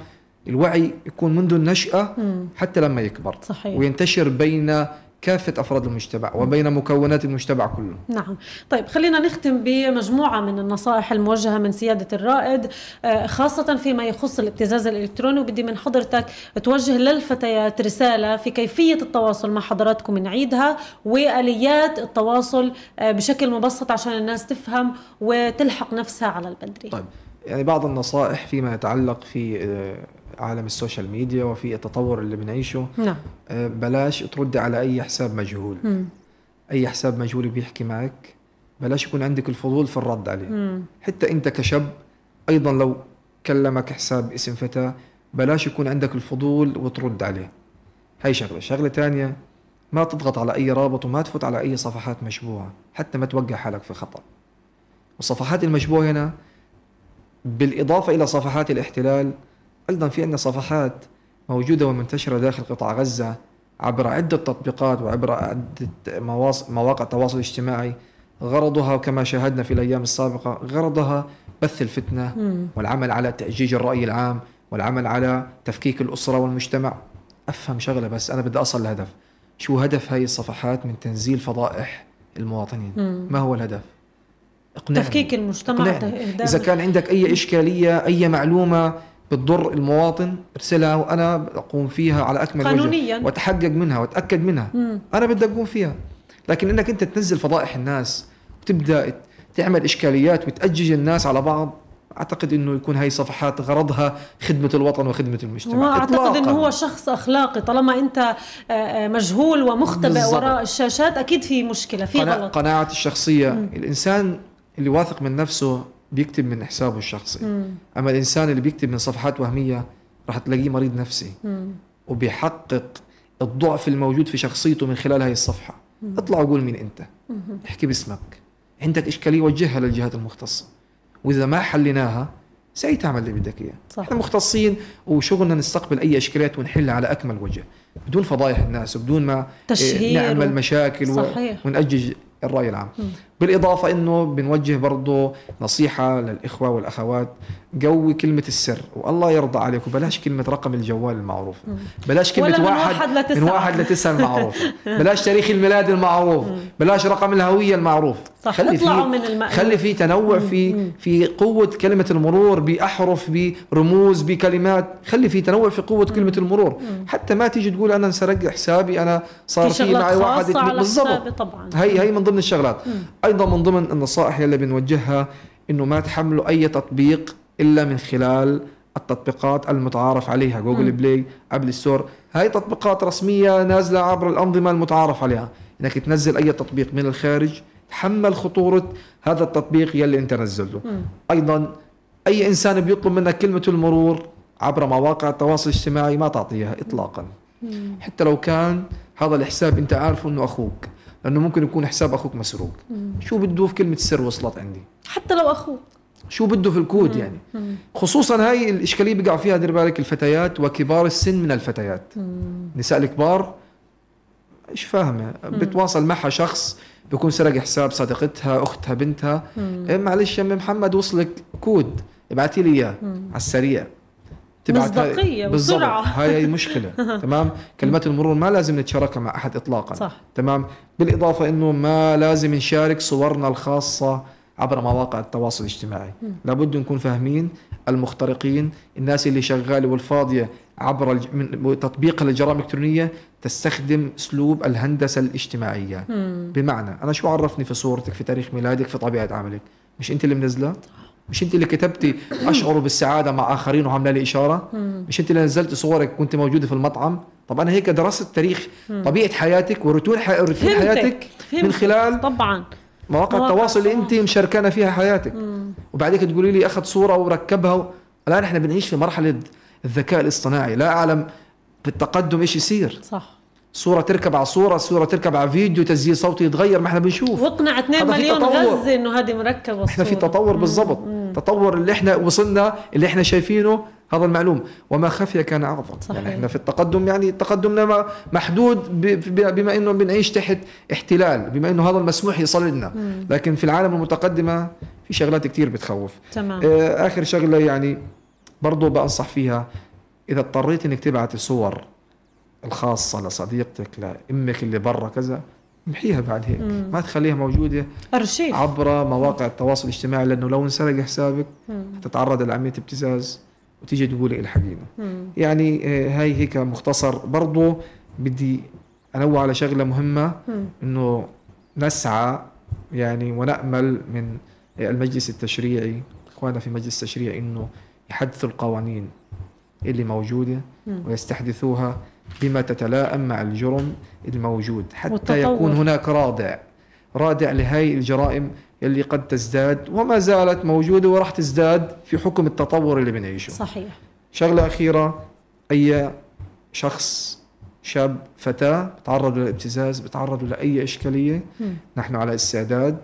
الوعي يكون منذ النشأة حتى لما يكبر. صحيح. وينتشر بين كافة أفراد المجتمع وبين مكونات المجتمع كله. نعم. طيب خلينا نختم بمجموعة من النصائح الموجهة من سيادة الرائد آه، خاصة فيما يخص الابتزاز الإلكتروني. وبدي من حضرتك توجه للفتيات رسالة في كيفية التواصل مع حضراتكم نعيدها وآليات التواصل آه، بشكل مبسط عشان الناس تفهم وتلحق نفسها على البدري. طيب. يعني بعض النصائح فيما يتعلق في آه، عالم السوشيال ميديا وفي التطور اللي بنعيشه. نعم. آه، بلاش تردي على أي حساب مجهول. مم. أي حساب مجهول بيحكي معك. بلاش يكون عندك الفضول في الرد عليه. مم. حتى أنت كشاب أيضا لو كلمك حساب اسم فتاة بلاش يكون عندك الفضول وترد عليه. هاي شغلة. شغلة ثانية ما تضغط على أي رابط وما تفوت على أي صفحات مشبوهة حتى ما توقع حالك في خطأ. والصفحات المشبوهة هنا بالإضافة إلى صفحات الاحتلال أيضا في عندنا صفحات موجودة ومنتشرة داخل قطاع غزة عبر عدة تطبيقات وعبر عدة مواقع التواصل الاجتماعي. غرضها كما شاهدنا في الأيام السابقة غرضها بث الفتنة والعمل على تأجيج الرأي العام والعمل على تفكيك الأسرة والمجتمع. أفهم شغلة بس أنا بدي أصل لهدف. شو هدف هاي الصفحات من تنزيل فضائح المواطنين؟ ما هو الهدف؟ اقنعني. تفكيك المجتمع اقنعني. إذا كان عندك أي إشكالية أي معلومة بتضر المواطن ارسلها وأنا أقوم فيها على أكمل قانونيا. وجه واتحقق منها وأتأكد منها مم. أنا بدي أقوم فيها لكن إنك أنت تنزل فضائح الناس وتبدا تعمل إشكاليات وتأجج الناس على بعض أعتقد إنه يكون هاي صفحات غرضها خدمة الوطن وخدمة المجتمع واعتقد إنه هو شخص أخلاقي طالما أنت آه، آه، مجهول ومختبئ. وراء الشاشات أكيد في مشكلة في غلط قناعتي الشخصية مم. الإنسان اللي واثق من نفسه بيكتب من حسابه الشخصي مم. أما الإنسان اللي بيكتب من صفحات وهمية راح تلاقيه مريض نفسي مم. وبيحقق الضعف الموجود في شخصيته من خلال هاي الصفحة مم. اطلع وقول مين أنت مم. احكي باسمك عندك إشكالية وجهها للجهات المختصة وإذا ما حليناها ساي تعمل اللي بدك إياه إحنا مختصين وشغلنا نستقبل أي إشكاليات ونحلها على أكمل وجه بدون فضايح الناس وبدون ما تشهير نعمل. مشاكل صحيح. ونأجج الرأي العام م. بالإضافة أنه بنوجه برضه نصيحة للإخوة والأخوات قوي كلمة السر والله يرضى عليك وبلاش كلمة رقم الجوال المعروف. بلاش كلمة ولا من واحد, واحد لتسعة. من واحد لتسعة المعروف. بلاش تاريخ الميلاد المعروف. بلاش رقم الهوية المعروف. صح خلي في من المألوف. خلي في تنوع في في قوة كلمة المرور بأحرف برموز بكلمات. خلي في تنوع في قوة كلمة المرور. حتى ما تيجي تقول أنا انسرق حسابي أنا صار في معي واحد بالضبط. هي هي من ضمن الشغلات. أيضا من ضمن النصائح اللي بنوجهها إنه ما تحملوا أي تطبيق إلا من خلال التطبيقات المتعارف عليها Google Play App Store هاي تطبيقات رسمية نازلة عبر الأنظمة المتعارف عليها. إنك تنزل أي تطبيق من الخارج تحمل خطورة هذا التطبيق يلي أنت نزلته. أيضا أي إنسان بيطلب منك كلمة المرور عبر مواقع التواصل الاجتماعي ما تعطيها اطلاقا. مم. حتى لو كان هذا الحساب أنت عارفه إنه أخوك. لأنه ممكن يكون حساب أخوك مسروق. مم. شو بده في كلمة السر وصلت عندي؟ حتى لو أخوك شو بده في الكود مم. يعني؟ مم. خصوصا هاي الإشكالية بيقع فيها دير بالك الفتيات وكبار السن من الفتيات. النساء الكبار إيش فاهمة؟ بتواصل معها شخص بيكون سرق حساب صديقتها أختها بنتها. إيه معلش يا محمد وصلك كود ابعتي لي إياه على السريع. بالضبط. وسرعة. هاي مشكلة. تمام؟ كلمات المرور ما لازم نتشاركها مع أحد اطلاقا. صح. تمام؟ بالإضافة إنه ما لازم نشارك صورنا الخاصة عبر مواقع التواصل الاجتماعي. لابد نكون فاهمين المخترقين الناس اللي شغالة والفاضية عبر الج... من تطبيق الجرائم الإلكترونية تستخدم أسلوب الهندسة الاجتماعية. بمعنى أنا شو عرفني في صورتك في تاريخ ميلادك في طبيعة عملك؟ مش أنت اللي منزله مش أنت اللي كتبتي أشعر بالسعادة مع آخرين وعاملة لي إشارة مش أنت اللي نزلت صورك كنت موجودة في المطعم طب أنا هيك درست تاريخ طبيعة حياتك وروتين. حياتك من. خلال طبعا مواقع التواصل اللي. أنت مشاركانا فيها حياتك وبعدين تقولي لي أخذ صورة وركبها و... الآن إحنا بنعيش في مرحلة الذكاء الاصطناعي لا أعلم بالتقدم إيش يصير صح صورة تركب على صورة صورة تركب على فيديو تسجيل صوتي يتغير ما إحنا بنشوف واقنع 2 هذا في مليون. غزة إنه هذه مركبة إحنا في الصورة. تطور مم. بالضبط تطور اللي إحنا وصلنا اللي إحنا شايفينه هذا المعلوم. وما خفي كان أعظم. صحيح. يعني إحنا في التقدم يعني تقدمنا محدود بما إنه بنعيش تحت احتلال بما إنه هذا المسموح يصل لنا لكن في العالم المتقدمة في شغلات كتير بتخوف. تمام. آه، آخر شغلة يعني برضو بنصح فيها إذا اضطريت إنك تبعت صور الخاصة لصديقتك لأمك اللي برا كذا امحيها بعد هيك. ما تخليها موجودة ارشيف عبر مواقع التواصل الاجتماعي لأنه لو انسرق حسابك تتعرض لعملية ابتزاز وتيجي تقولي الحقينا يعني آه، هاي هيك مختصر. برضو بدي انوه على شغلة مهمة إنه نسعى يعني ونأمل من المجلس التشريعي إخواننا في مجلس التشريع إنه يحدثوا القوانين اللي موجودة ويستحدثوها. بما تتلائم مع الجرم الموجود حتى والتطور. يكون هناك رادع. رادع لهي الجرائم اللي قد تزداد وما زالت موجودة وراح تزداد في حكم التطور اللي بنعيشه. صحيح. شغلة أخيرة أي شخص شاب فتاة تعرض للابتزاز بتعرضوا لأي إشكالية نحن على استعداد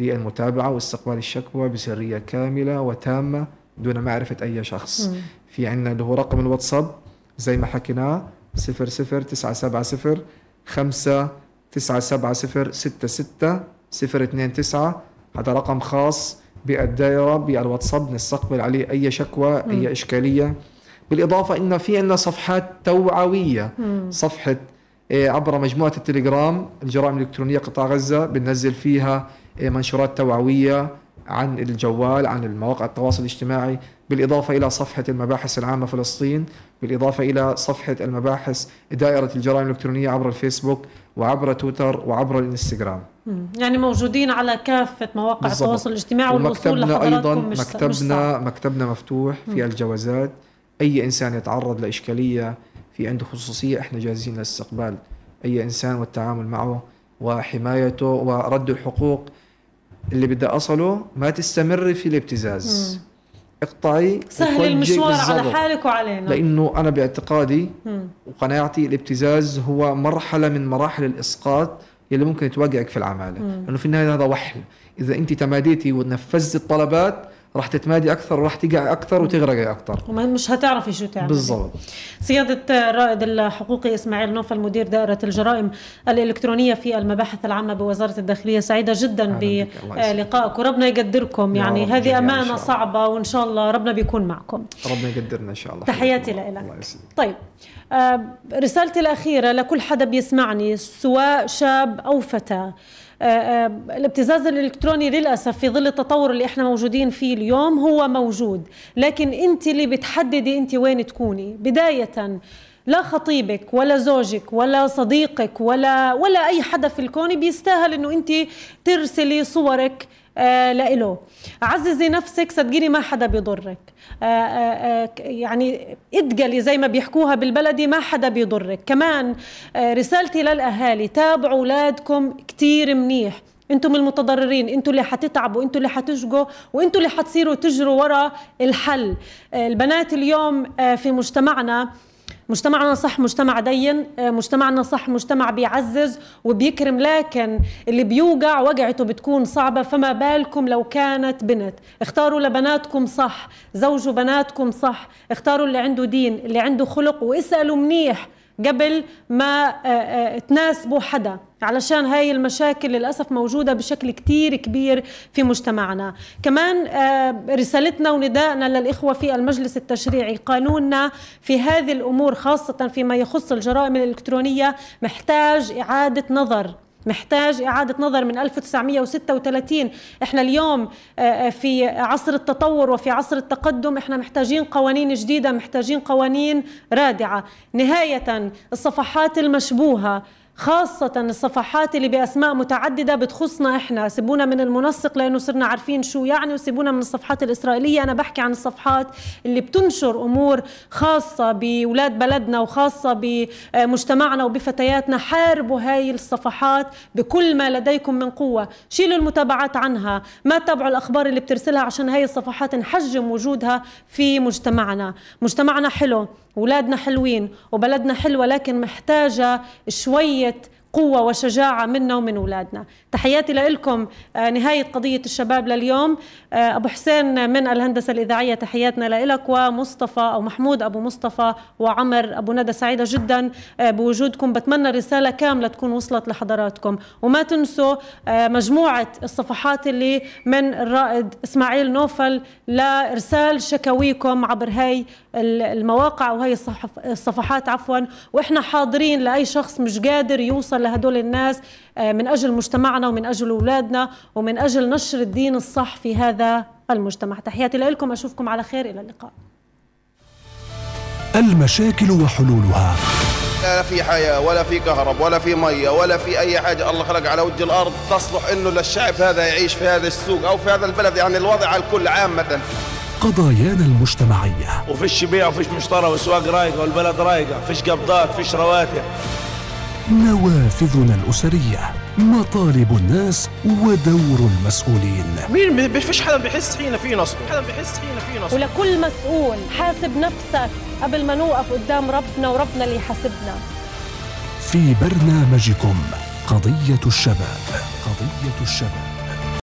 للمتابعة واستقبال الشكوى بسرية كاملة وتامة دون معرفة أي شخص. في عندنا اللي هو رقم الواتساب زي ما حكيناه 00970 5 970 66 029 هذا رقم خاص بالدائرة بالواتساب نستقبل عليه أي شكوى أي إشكالية. بالإضافة إن في عندنا صفحات توعوية. صفحة آه، عبر مجموعة التليجرام الجرائم الإلكترونية قطاع غزة بننزل فيها آه، منشورات توعوية عن الجوال عن المواقع التواصل الاجتماعي بالإضافة إلى صفحة المباحث العامة فلسطين بالإضافة إلى صفحة المباحث دائرة الجرائم الإلكترونية عبر الفيسبوك وعبر تويتر وعبر الإنستغرام. يعني موجودين على كافة مواقع بالضبط. التواصل الاجتماعي والوصول لحضراتكم أيضا مش مش مكتبنا صعب. مكتبنا مفتوح في الجوازات أي إنسان يتعرض لإشكالية في عنده خصوصية إحنا جاهزين للاستقبال أي إنسان والتعامل معه وحمايته ورد الحقوق اللي بدي أصله ما تستمري في الابتزاز اقطعي سهل المشوار على. حالك وعلينا لأنه أنا باعتقادي. وقناعتي الابتزاز هو مرحلة من مراحل الإسقاط اللي ممكن توقعك في العمالة لأنه في النهاية هذا وحل إذا أنت تماديتي ونفذتي الطلبات راح تتمادي أكثر وراح تقعي أكثر وتغرقي أكثر. وما مش هتعرفي شو تعملي بالضبط. سيادة الرائد الحقوقي إسماعيل نوفل مدير دائرة الجرائم الإلكترونية في المباحث العامة بوزارة الداخلية سعيدة جدا. بلقائك. وربنا يقدركم. يعني هذه الله. صعبة وإن شاء الله ربنا بيكون معكم. ربنا يقدرنا إن شاء الله. تحياتي يسعدك طيب آه، رسالتي الأخيرة لكل حدا بيسمعني سواء شاب أو فتاة. آه، آه، الابتزاز الإلكتروني للأسف في ظل التطور اللي إحنا موجودين فيه اليوم هو موجود. لكن أنت اللي بتحددي أنت وين تكوني. بداية لا خطيبك ولا زوجك ولا صديقك ولا ولا أي حدا في الكون بيستاهل إنه أنت ترسلي صورك آه لإله عززي نفسك صدقيني ما حدا بيضرك. آه آه آه يعني اتقلي زي ما بيحكوها بالبلدي ما حدا بيضرك. كمان آه رسالتي للأهالي تابعوا أولادكم كتير منيح. أنتم المتضررين أنتم اللي حتتعبوا أنتم اللي حتشقوا وأنتم اللي حتصيروا تجروا ورا الحل. آه البنات اليوم آه في مجتمعنا مجتمعنا صح مجتمع دين آه، مجتمعنا صح مجتمع بيعزز وبيكرم لكن اللي بيوقع وقعته بتكون صعبة. فما بالكم لو كانت بنت. اختاروا لبناتكم صح زوجوا بناتكم صح. اختاروا اللي عنده دين اللي عنده خلق واسألوا منيح قبل ما آه، آه، تناسبوا حدا. علشان هاي المشاكل للأسف موجودة بشكل كتير كبير في مجتمعنا. كمان آه، رسالتنا وندائنا للإخوة في المجلس التشريعي قانوننا في هذه الأمور خاصة فيما يخص الجرائم الإلكترونية محتاج إعادة نظر. محتاج إعادة نظر من 1936 إحنا اليوم آه، آه، في عصر التطور وفي عصر التقدم إحنا محتاجين قوانين جديدة محتاجين قوانين رادعة. نهاية الصفحات المشبوهة خاصة الصفحات اللي بأسماء متعددة بتخصنا إحنا. سيبونا من المنسق لأنه صرنا عارفين شو يعني وسيبونا من الصفحات الإسرائيلية. أنا بحكي عن الصفحات اللي بتنشر أمور خاصة بولاد بلدنا وخاصة بمجتمعنا وبفتياتنا. حاربوا هاي الصفحات بكل ما لديكم من قوة. شيلوا المتابعات عنها. ما تابعوا الأخبار اللي بترسلها عشان هاي الصفحات نحجم وجودها في مجتمعنا. مجتمعنا حلو. أولادنا حلوين وبلدنا حلوة لكن محتاجة شوية قوة وشجاعة منا ومن أولادنا. تحياتي لكم آه، نهاية قضية الشباب لليوم. آه، أبو حسين من الهندسة الإذاعية تحياتنا لك ومصطفى أو محمود أبو مصطفى وعمر أبو ندى سعيدة جدا آه، بوجودكم. بتمنى رسالة كاملة تكون وصلت لحضراتكم. وما تنسوا مجموعة الصفحات اللي من الرائد إسماعيل نوفل لإرسال شكاويكم عبر هاي المواقع وهي الصفحات عفوا. وإحنا حاضرين لأي شخص مش قادر يوصل لهدول الناس آه، من أجل مجتمعنا ومن أجل أولادنا ومن أجل نشر الدين الصح في هذا المجتمع. تحياتي لكم أشوفكم على خير. إلى اللقاء. المشاكل وحلولها. لا في حياة ولا في كهرب ولا في مية ولا في أي حاجة. الله خلق على وجه الأرض تصلح إنه للشعب هذا يعيش في هذا السوق أو في هذا البلد يعني الوضع على الكل عامة قضايانا المجتمعية. وفيش بيع وفيش مشترى وسواق رايقة والبلد رايقة فيش قبضات فيش رواتب. نوافذنا الأسرية مطالب الناس ودور المسؤولين. مين فيش حدا بيحس حين في نصب حدا بيحس حين في نصب ولكل مسؤول حاسب نفسك قبل ما نوقف قدام ربنا وربنا اللي يحاسبنا. في برنامجكم قضية الشباب قضية الشباب.